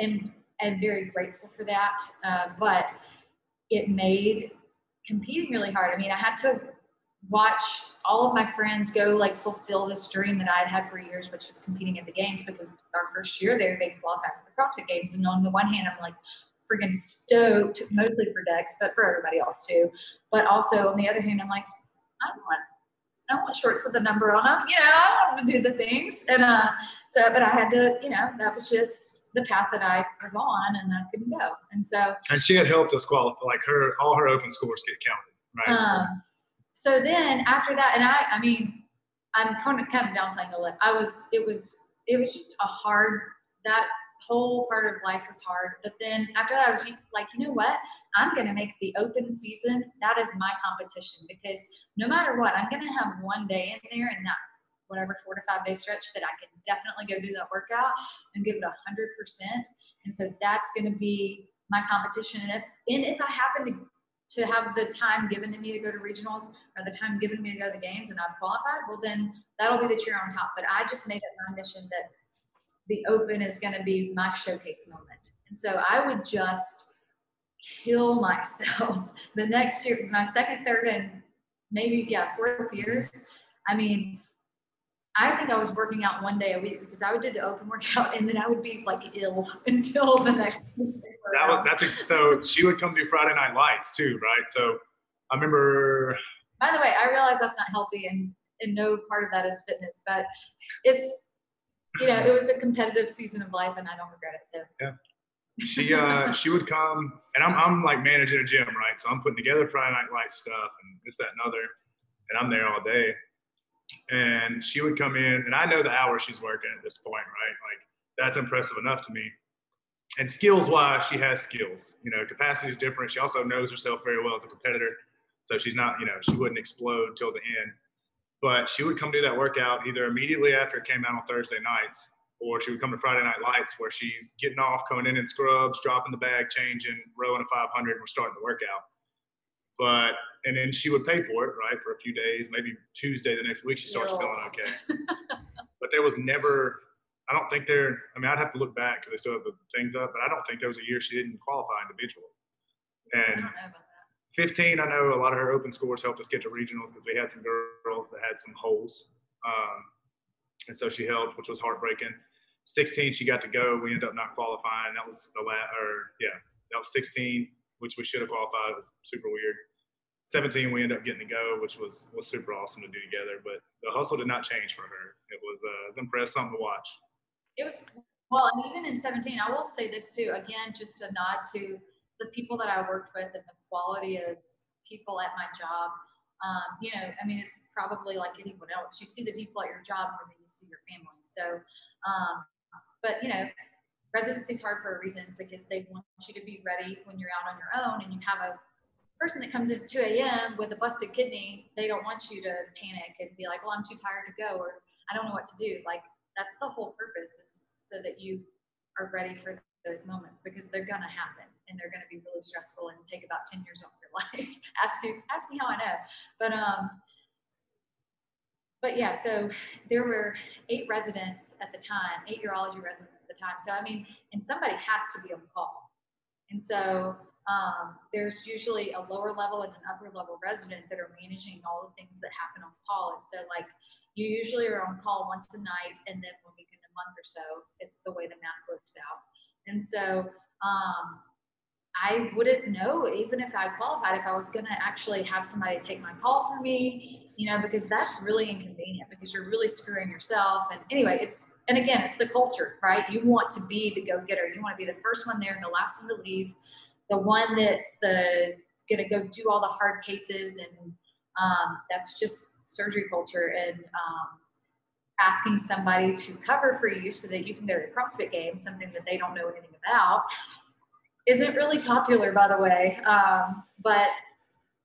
am, am very grateful for that. Uh, but it made competing really hard. I mean, I had to watch all of my friends go like fulfill this dream that I'd had for years, which was competing at the games because our first year there, they qualified for the CrossFit games. And on the one hand, I'm like, freaking stoked, mostly for Dex, but for everybody else too. But also on the other hand, I'm like, I want I want shorts with a number on them. You know, I want to do the things. And uh, so, but I had to, you know, that was just the path that I was on and I couldn't go. And so. And she had helped us qualify, like her, all her open scores get counted, right? Um, so then after that, and I, I mean, I'm kind of, kind of downplaying a little. I was, it was, it was just a hard, that whole part of life was hard. But then after that, I was like, you know what? I'm going to make the open season. That is my competition because no matter what, I'm going to have one day in there and that whatever four to five day stretch that I can definitely go do that workout and give it a hundred percent. And so that's going to be my competition. And if, and if I happen to to have the time given to me to go to regionals or the time given to me to go to the games and I've qualified, well then that'll be the cheer on top. But I just made it my mission that the open is going to be my showcase moment. And so I would just kill myself the next year, my second, third, and maybe, yeah, fourth years. I mean, I think I was working out one day a week because I would do the open workout and then I would be like ill until the next. that was, that's a, so she would come do Friday night lights too, right? So I remember. By the way, I realize that's not healthy and, and no part of that is fitness, but it's you know, it was a competitive season of life, and I don't regret it. So yeah, she uh she would come, and I'm I'm like managing a gym, right? So I'm putting together Friday Night Light stuff and this, that, and other, and I'm there all day. And she would come in, and I know the hours she's working at this point, right? Like that's impressive enough to me. And skills wise, she has skills. You know, capacity is different. She also knows herself very well as a competitor. So she's not, you know, she wouldn't explode till the end. But she would come do that workout either immediately after it came out on Thursday nights, or she would come to Friday Night Lights where she's getting off, coming in in scrubs, dropping the bag, changing, rowing a 500, and we're starting the workout. But and then she would pay for it, right, for a few days. Maybe Tuesday the next week she starts feeling okay. but there was never. I don't think there. I mean, I'd have to look back because they still have the things up, but I don't think there was a year she didn't qualify individual. And 15, I know a lot of her open scores helped us get to regionals because we had some girls that had some holes. Um, and so she helped, which was heartbreaking. 16, she got to go. We ended up not qualifying. That was the last, or yeah, that was 16, which we should have qualified. It was super weird. 17, we ended up getting to go, which was was super awesome to do together. But the hustle did not change for her. It was, uh, it was impressive, something to watch. It was well, and even in 17, I will say this too. Again, just a nod to the people that I worked with and the quality of people at my job. Um, you know, I mean, it's probably like anyone else. You see the people at your job more than you see your family. So, um, but you know, residency is hard for a reason because they want you to be ready when you're out on your own and you have a person that comes in at 2 a.m. with a busted kidney. They don't want you to panic and be like, well, I'm too tired to go or I don't know what to do. Like that's the whole purpose is so that you are ready for those moments because they're to happen and they're to be really stressful and take about 10 years off your life. ask ask me how I know. But, um, but yeah, so there were eight residents at the time, eight urology residents at the time. So, I mean, and somebody has to be on call. And so um, there's usually a lower level and an upper level resident that are managing all the things that happen on call. And so, like, you usually are on call once a night, and then one week in a month or so is the way the math works out. And so, um, I wouldn't know even if I qualified if I was going to actually have somebody take my call for me, you know, because that's really inconvenient because you're really screwing yourself. And anyway, it's, and again, it's the culture, right? You want to be the go getter. You want to be the first one there and the last one to leave, the one that's the, going to go do all the hard cases. And um, that's just surgery culture. And um, asking somebody to cover for you so that you can go to the CrossFit game, something that they don't know anything about isn't really popular, by the way. Um, but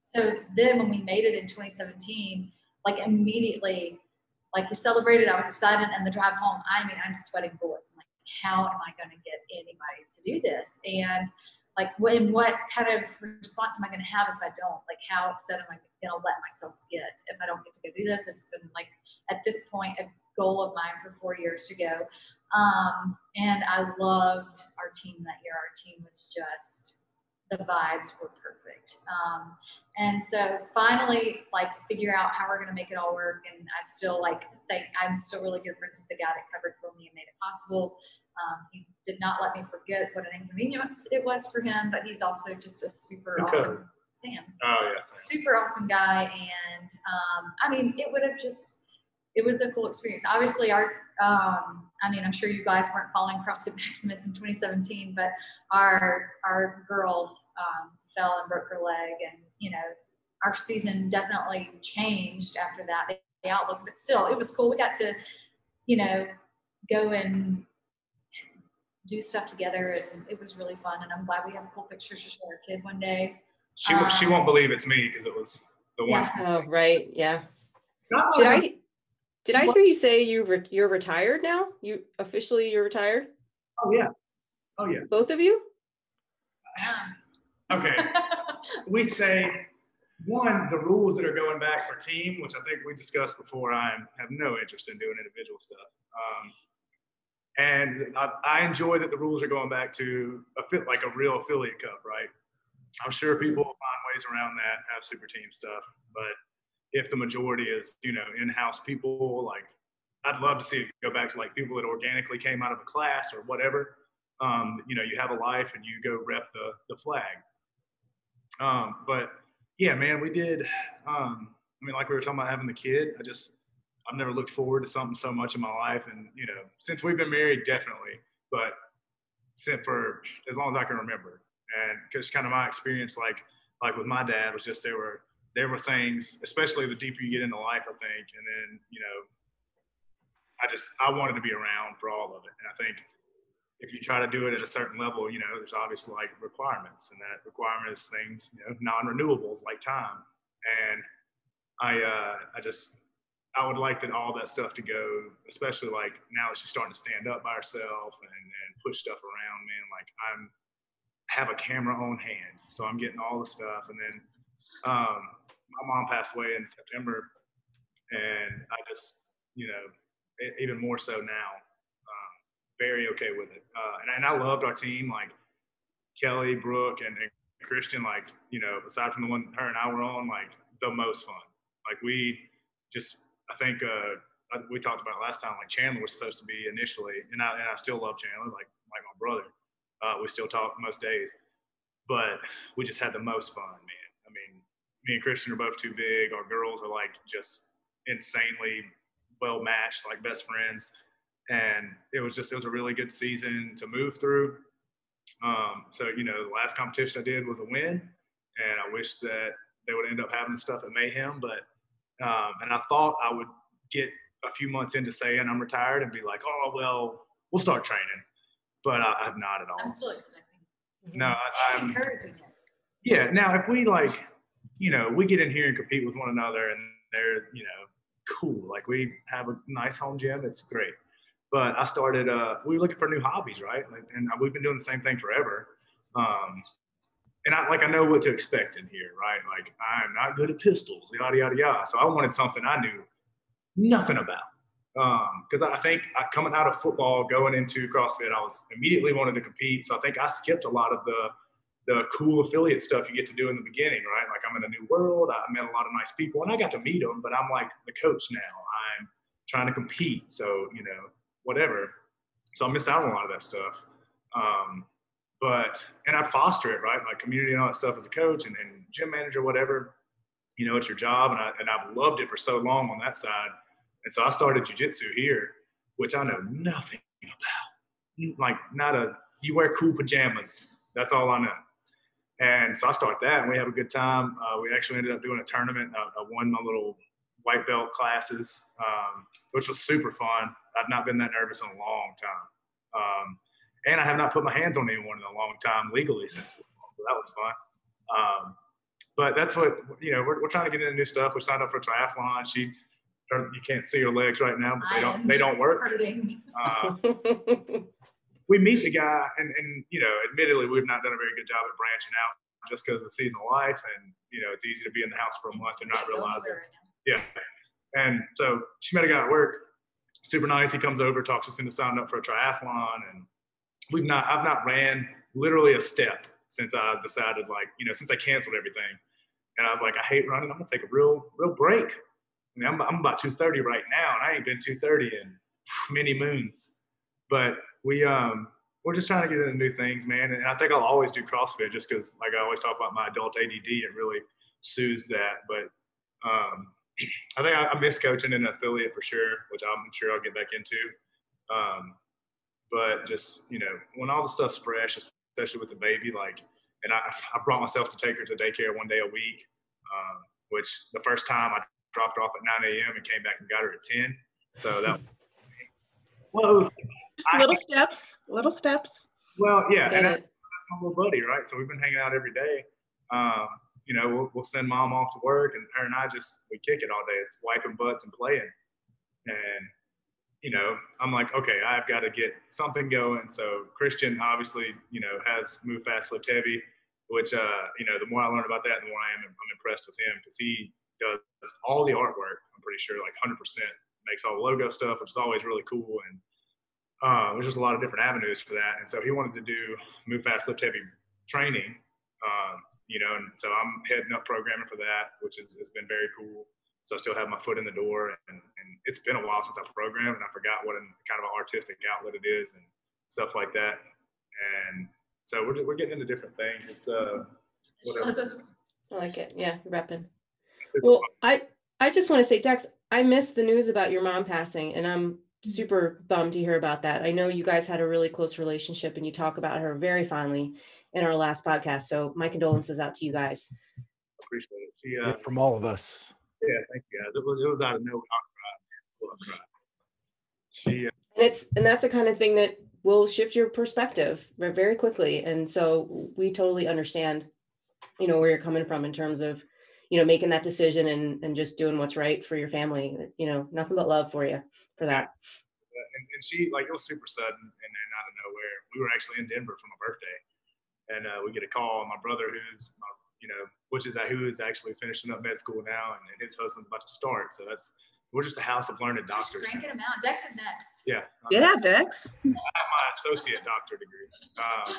so then when we made it in 2017, like immediately, like we celebrated, I was excited, and the drive home, I mean, I'm sweating bullets. I'm like, how am I going to get anybody to do this? And like, when what kind of response am I going to have if I don't? Like, how upset am I going to let myself get if I don't get to go do this? It's been like at this point a goal of mine for four years to go. Um, and I loved our team that year. Our team was just, the vibes were perfect. Um, and so finally, like, figure out how we're going to make it all work. And I still, like, think I'm still really good friends with the guy that covered for me and made it possible. Um, he did not let me forget what an inconvenience it was for him, but he's also just a super Okay. awesome Sam Oh, yes. super awesome guy and um, i mean it would have just it was a cool experience obviously our um, i mean i'm sure you guys weren't following crossfit maximus in 2017 but our our girl um, fell and broke her leg and you know our season definitely changed after that the outlook but still it was cool we got to you know go and do stuff together and it was really fun and i'm glad we have a cool pictures to show our kid one day She, won't- she Um, won't believe it's me because it was the one. Yes. Oh, right. Yeah. Not Did I did I hear you say you re- you're retired now? You officially you're retired? Oh, yeah. Oh, yeah. Both of you? Yeah. Okay. we say one the rules that are going back for team which i think we discussed before i have no interest in doing individual stuff um, and I, I enjoy that the rules are going back to a fit like a real affiliate cup right i'm sure people will find ways around that have super team stuff but if the majority is you know in-house people like i'd love to see it go back to like people that organically came out of a class or whatever um, you know you have a life and you go rep the the flag um, but yeah, man, we did. Um, I mean, like we were talking about having the kid. I just, I've never looked forward to something so much in my life, and you know, since we've been married, definitely. But since for as long as I can remember, and because kind of my experience, like like with my dad, was just there were there were things, especially the deeper you get into life, I think, and then you know, I just I wanted to be around for all of it, and I think if you try to do it at a certain level, you know, there's obviously like requirements, and that requirement is things, you know, non-renewables like time. And I, uh, I just, I would like to all that stuff to go, especially like now that she's starting to stand up by herself and, and push stuff around, man. Like I'm have a camera on hand, so I'm getting all the stuff. And then um, my mom passed away in September, and I just, you know, even more so now um, very okay with it. Uh, and, and I loved our team, like Kelly, Brooke, and, and Christian. Like you know, aside from the one her and I were on, like the most fun. Like we just, I think uh, we talked about last time, like Chandler was supposed to be initially, and I, and I still love Chandler, like, like my brother. Uh, we still talk most days, but we just had the most fun, man. I mean, me and Christian are both too big. Our girls are like just insanely well matched, like best friends. And it was just, it was a really good season to move through. Um, so, you know, the last competition I did was a win. And I wish that they would end up having stuff at Mayhem. But, um, and I thought I would get a few months into saying I'm retired and be like, oh, well, we'll start training. But I, have not at all. I'm still expecting. No, I, I'm encouraging it. Yeah. Now, if we like, you know, we get in here and compete with one another and they're, you know, cool. Like we have a nice home gym. It's great. But I started, uh, we were looking for new hobbies, right? and we've been doing the same thing forever. Um, and I like I know what to expect in here, right? Like I'm not good at pistols, yada yada yada. So I wanted something I knew nothing about. Because um, I think I, coming out of football, going into CrossFit, I was immediately wanted to compete. So I think I skipped a lot of the the cool affiliate stuff you get to do in the beginning, right? Like I'm in a new world. I met a lot of nice people, and I got to meet them. But I'm like the coach now. I'm trying to compete, so you know whatever. So I missed out on a lot of that stuff. Um, but and I foster it, right? Like community and all that stuff as a coach and, and gym manager, whatever. You know, it's your job, and I and I've loved it for so long on that side. And so I started jujitsu here, which I know nothing about. Like not a you wear cool pajamas. That's all I know. And so I started that, and we have a good time. Uh, we actually ended up doing a tournament. I, I won my little white belt classes, um, which was super fun. I've not been that nervous in a long time. Um, and I have not put my hands on anyone in a long time legally since football, so that was fun. Um, but that's what you know. We're, we're trying to get into new stuff. We signed up for a triathlon. She, you can't see her legs right now, but they don't they don't work. Uh, we meet the guy, and, and you know, admittedly, we've not done a very good job at branching out just because of the season of life, and you know, it's easy to be in the house for a month and not realize it. Yeah, and so she met a guy at work, super nice. He comes over, talks us into signing up for a triathlon, and we've not, I've not ran literally a step since I decided, like, you know, since I canceled everything, and I was like, I hate running. I'm gonna take a real, real break. I mean, I'm, I'm about 230 right now, and I ain't been 230 in many moons. But we um we're just trying to get into new things, man. And I think I'll always do CrossFit just because, like I always talk about my adult ADD, it really soothes that. But um, I think I, I miss coaching in an affiliate for sure, which I'm sure I'll get back into. Um, but just you know, when all the stuff's fresh, especially with the baby, like, and I, I brought myself to take her to daycare one day a week, um, which the first time I dropped her off at 9 a.m. and came back and got her at 10. So that well, was, just I, little steps, little steps. Well, yeah, and that's, that's, my little buddy, right? So we've been hanging out every day. Um, you know, we'll, we'll send mom off to work, and her and I just we kick it all day. It's wiping butts and playing, and you know, I'm like, okay, I've got to get something going. So Christian obviously, you know, has move fast, lift heavy, which uh, you know, the more I learn about that, the more I am I'm impressed with him because he does all the artwork. I'm pretty sure, like 100 percent makes all the logo stuff, which is always really cool. And uh, there's just a lot of different avenues for that. And so he wanted to do move fast, lift heavy training, um, you know, and so I'm heading up programming for that, which is, has been very cool. So I still have my foot in the door, and, and it's been a while since I programmed, and I forgot what an, kind of an artistic outlet it is and stuff like that. And so we're, we're getting into different things. It's uh, what else? I like it. Yeah, repping. Well, I I just want to say, Dex, I missed the news about your mom passing, and I'm super bummed to hear about that. I know you guys had a really close relationship, and you talk about her very fondly in our last podcast. So my condolences out to you guys. Appreciate it. She, uh, yeah, from all of us. Yeah, thank you guys. It was, it was out of nowhere. I cried. She, uh, and it's and that's the kind of thing that will shift your perspective very quickly. And so we totally understand, you know, where you're coming from in terms of you know making that decision and and just doing what's right for your family you know nothing but love for you for that and, and she like it was super sudden and, and out of nowhere we were actually in denver for my birthday and uh, we get a call my brother who's my, you know which is who is actually finishing up med school now and, and his husband's about to start so that's we're just a house of learned doctors. Just cranking them out. Dex is next. Yeah. Yeah, Dex. I have my associate doctor degree. Um,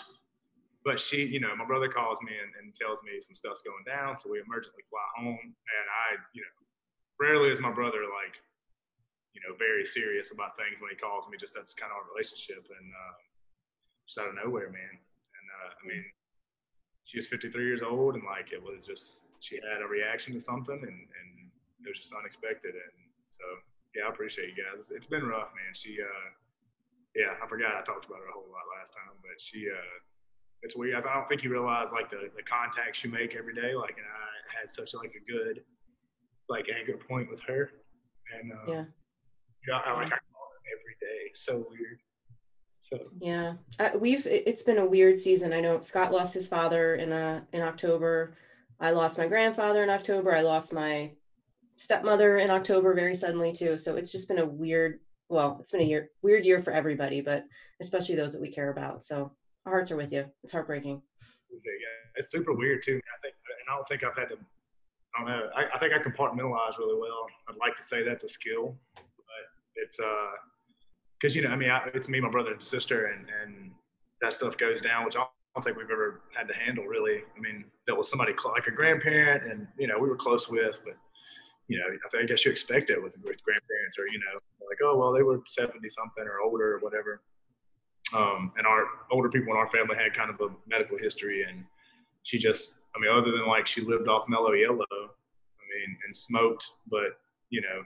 but she, you know, my brother calls me and, and tells me some stuff's going down. So we emergently fly home. And I, you know, rarely is my brother like, you know, very serious about things when he calls me. Just that's kind of our relationship, and uh, just out of nowhere, man. And uh, I mean, she was 53 years old, and like it was just she had a reaction to something, and and it was just unexpected. And so yeah, I appreciate you guys. It's, it's been rough, man. She uh, yeah, I forgot I talked about her a whole lot last time, but she uh, it's weird. I don't think you realize like the the contacts you make every day. Like, and I had such like a good like anchor point with her, and uh, Yeah. you know, I like I call her every day. So weird. So Yeah, uh, we've it- it's been a weird season. I know Scott lost his father in uh in October. I lost my grandfather in October. I lost my stepmother in October very suddenly too. So it's just been a weird. Well, it's been a year weird year for everybody, but especially those that we care about. So our hearts are with you. It's heartbreaking. yeah, it's super weird too. I think, and I don't think I've had to. I don't know. I, I think I compartmentalize really well. I'd like to say that's a skill, but it's uh, because you know, I mean, I, it's me, my brother, and sister, and and that stuff goes down, which I don't think we've ever had to handle really. I mean, that was somebody cl- like a grandparent, and you know, we were close with, but you know, I, guess you expect it with, with grandparents, or you know, like oh well, they were seventy something or older or whatever. Um, and our older people in our family had kind of a medical history, and she just, I mean, other than like she lived off Mello Yello, I mean, and smoked, but you know,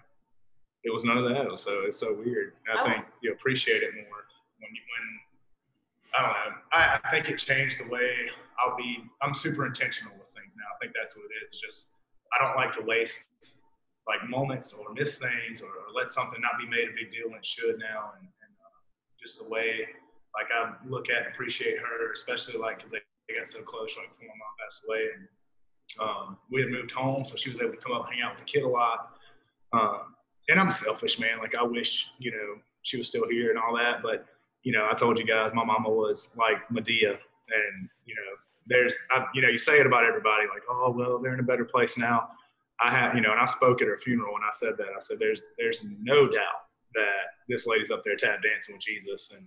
it was none of that. So it's so weird. I Oh. think you appreciate it more when you when I don't know. I, I think it changed the way I'll be. I'm super intentional with things now. I think that's what it is. It's just I don't like to waste like moments or miss things or, or let something not be made a big deal and it should now. And, and uh, just the way like I look at and appreciate her, especially like because they, they got so close right before my mom passed away, and um, we had moved home, so she was able to come up and hang out with the kid a lot. Um, and I'm selfish, man. Like I wish you know she was still here and all that, but you know I told you guys my mama was like Madea, and you know there's I, you know you say it about everybody like oh well they're in a better place now. I have, you know and I spoke at her funeral and I said that I said there's there's no doubt that this lady's up there tap dancing with Jesus and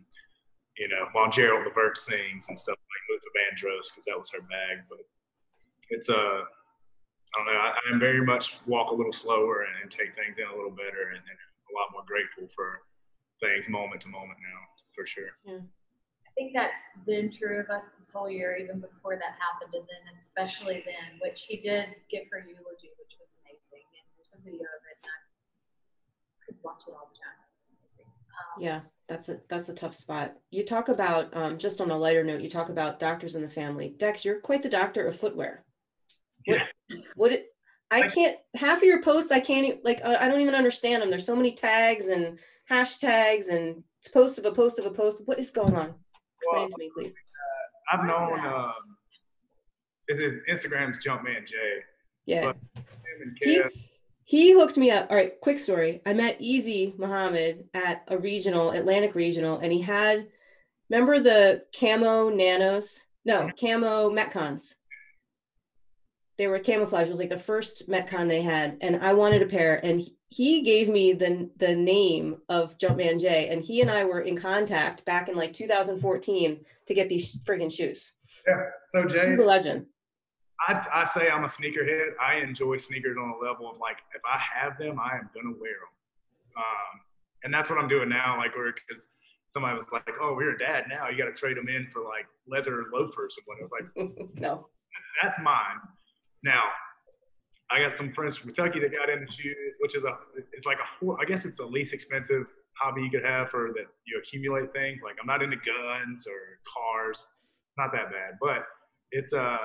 you know, while Gerald Levert sings and stuff like Luther Vandross, because that was her bag. But it's uh, I don't know. I, I'm very much walk a little slower and, and take things in a little better, and, and a lot more grateful for things moment to moment now, for sure. I think that's been true of us this whole year, even before that happened, and then especially then, which he did give her eulogy, which was amazing. And there's a video of it, and I could watch it all the time. It was amazing. Um, Yeah, that's a that's a tough spot. You talk about um, just on a lighter note. You talk about doctors in the family. Dex, you're quite the doctor of footwear. What, what it? I can't. Half of your posts, I can't like. I I don't even understand them. There's so many tags and hashtags and it's post of a post of a post. What is going on? Explain Well, to me, please. I've known do you uh, ask? is his Instagram's Jumpman Jay. Yeah. but- Him and He, he hooked me up. All right, quick story. I met Easy Muhammad at a regional, Atlantic Regional, and he had, remember the camo nanos? No, camo Metcons. They were camouflage. It was like the first Metcon they had, and I wanted a pair. And he- gave me the the name of Jumpman J, and he and I were in contact back in like 2014 to get these friggin' shoes. Yeah, so Jay, He's a legend. I'd, I say I'm a sneakerhead. I enjoy sneakers on a level of like, if I have them, I am gonna wear them. Um, and that's what I'm doing now. Like, we're because somebody was like, "Oh, we're a dad now. You got to trade them in for like leather loafers." And when I was like, no. that's mine. Now, I got some friends from Kentucky that got into shoes, which is a, it's like a, I guess it's the least expensive hobby you could have for that you accumulate things. Like I'm not into guns or cars, not that bad, but it's uh,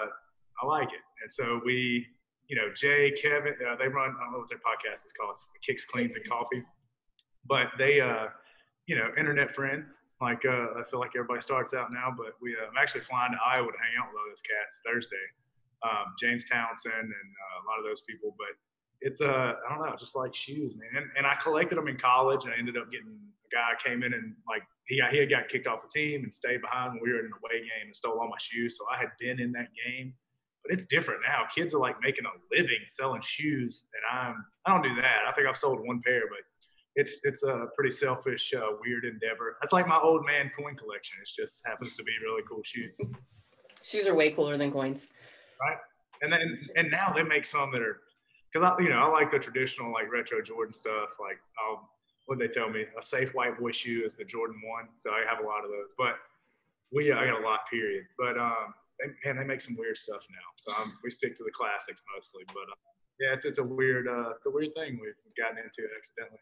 I like it. And so we, you know, Jay, Kevin, uh, they run, I don't know what their podcast is called, it's Kicks, Cleans, and Coffee, but they, uh, you know, internet friends. Like uh, I feel like everybody starts out now, but we, uh, I'm actually flying to Iowa to hang out with all those cats Thursday um, James Townsend and uh, a lot of those people. But it's uh, I don't know, just like shoes, man. And, and I collected them in college, and I ended up getting a guy came in and like he got, he had got kicked off the team and stayed behind when we were in an away game and stole all my shoes. So I had been in that game. But it's different now. Kids are like making a living selling shoes, and I'm I don't do that. I think I've sold one pair, but it's it's a pretty selfish, uh, weird endeavor. That's like my old man coin collection. It just happens to be really cool shoes. Shoes are way cooler than coins. And then and now they make some that are because I you know I like the traditional like retro Jordan stuff. Like I'll what they tell me, a safe white boy shoe is the Jordan one. So I have a lot of those, but we I got a lot period. But um, they, man, they make some weird stuff now. So um, we stick to the classics mostly. But uh, yeah, it's it's a weird uh, it's a weird thing we've gotten into accidentally.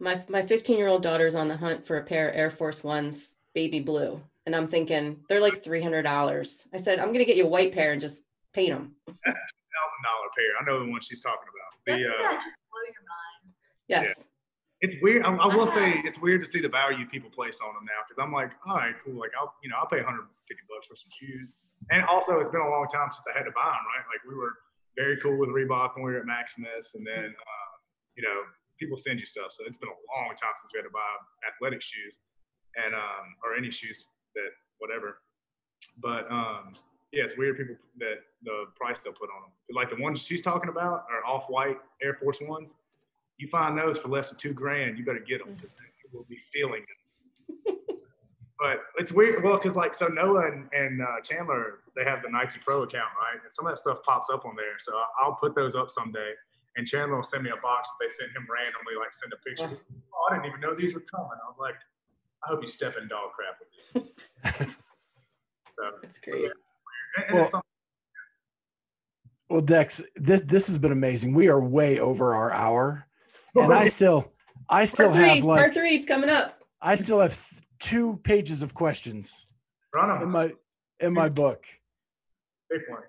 My my 15 year old daughter's on the hunt for a pair of Air Force Ones, baby blue, and I'm thinking they're like three hundred dollars. I said I'm gonna get you a white pair and just paint them. That's a two thousand dollar pair. I know the one she's talking about. The, Doesn't uh, that just blow your mind? Yes. it's weird. I, I will say it's weird to see the value people place on them now because I'm like, all right, cool. Like I'll, you know, I'll pay 150 bucks for some shoes. And also, it's been a long time since I had to buy them. Right? Like we were very cool with Reebok when we were at Maximus, and then uh, you know, people send you stuff. So it's been a long time since we had to buy athletic shoes, and um, or any shoes that whatever. But um, yeah, it's weird people that the price they'll put on them. Like the ones she's talking about are off white Air Force Ones you find those for less than two grand, you better get them because people will be stealing them. but it's weird. Well, because like so Noah and, and uh, Chandler, they have the Nike Pro account, right? And some of that stuff pops up on there. So I'll put those up someday. And Chandler will send me a box that they send him randomly, like send a picture. Oh, I didn't even know these were coming. I was like, I hope you step in dog crap with these. so That's great. Well, it's something- Well, Dex, this this has been amazing. We are way over our hour, and I still, I still Part three, have like, part three is coming up. I still have th- two pages of questions run in my in my book. Big one.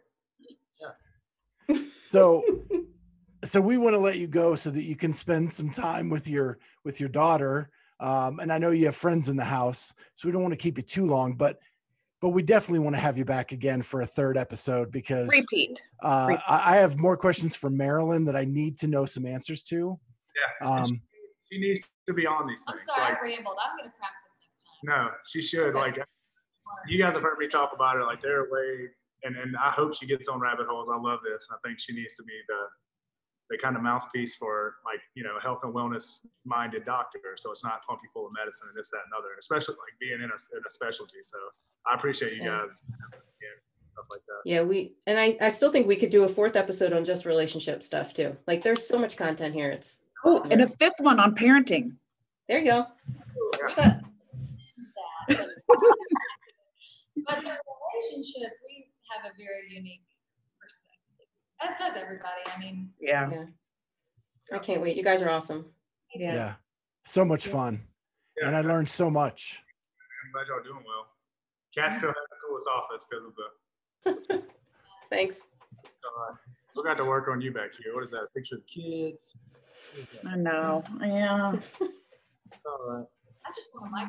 So, so we want to let you go so that you can spend some time with your with your daughter. Um, and I know you have friends in the house, so we don't want to keep you too long, but but we definitely want to have you back again for a third episode because Repeat. uh, Repeat. I, I have more questions for Marilyn that I need to know some answers to. Yeah. Um, she needs to be on these things. I'm sorry, Like, I rambled. I'm gonna practice next time. No, she should. Okay. Like you guys have heard me talk about her. Like they're way, and and I hope she gets on rabbit holes. I love this. I think she needs to be the the kind of mouthpiece for like you know health and wellness minded doctor. So it's not pump full of medicine and this that and other. Especially like being in a, in a specialty. So I appreciate you Yeah. guys. Yeah, like that. Yeah, we and I I still think we could do a fourth episode on just relationship stuff too. Like there's so much content here. It's Oh, and a fifth one on parenting. there you go. Ooh, What's that? that. but the relationship, we have a very unique perspective. As does everybody. I mean, Yeah. yeah. I can't wait. You guys are awesome. yeah. Yeah. so much Yeah. fun, Yeah. and I learned so much. I'm glad y'all doing well. Cat still has the coolest office because of the. Thanks. Uh, we got to work on you back here. What is that? A picture of kids? What is that? I know. Yeah. All right. that's just one of my.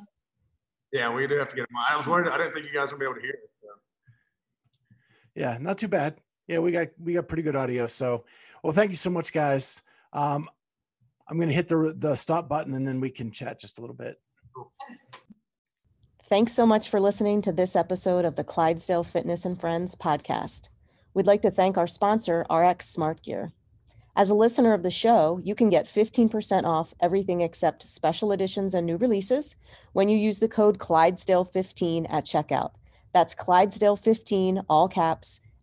Yeah, we do have to get them. I was worried. I didn't think you guys would be able to hear this. So. Yeah, not too bad. Yeah, we got we got pretty good audio. So, well, thank you so much, guys. Um, I'm gonna hit the the stop button and then we can chat just a little bit. Thanks so much for listening to this episode of the Clydesdale Fitness and Friends podcast. We'd like to thank our sponsor, RX Smart Gear. As a listener of the show, you can get 15% off everything except special editions and new releases when you use the code Clydesdale15 at checkout. That's Clydesdale15, all caps,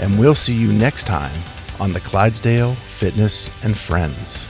and we'll see you next time on the Clydesdale Fitness and Friends.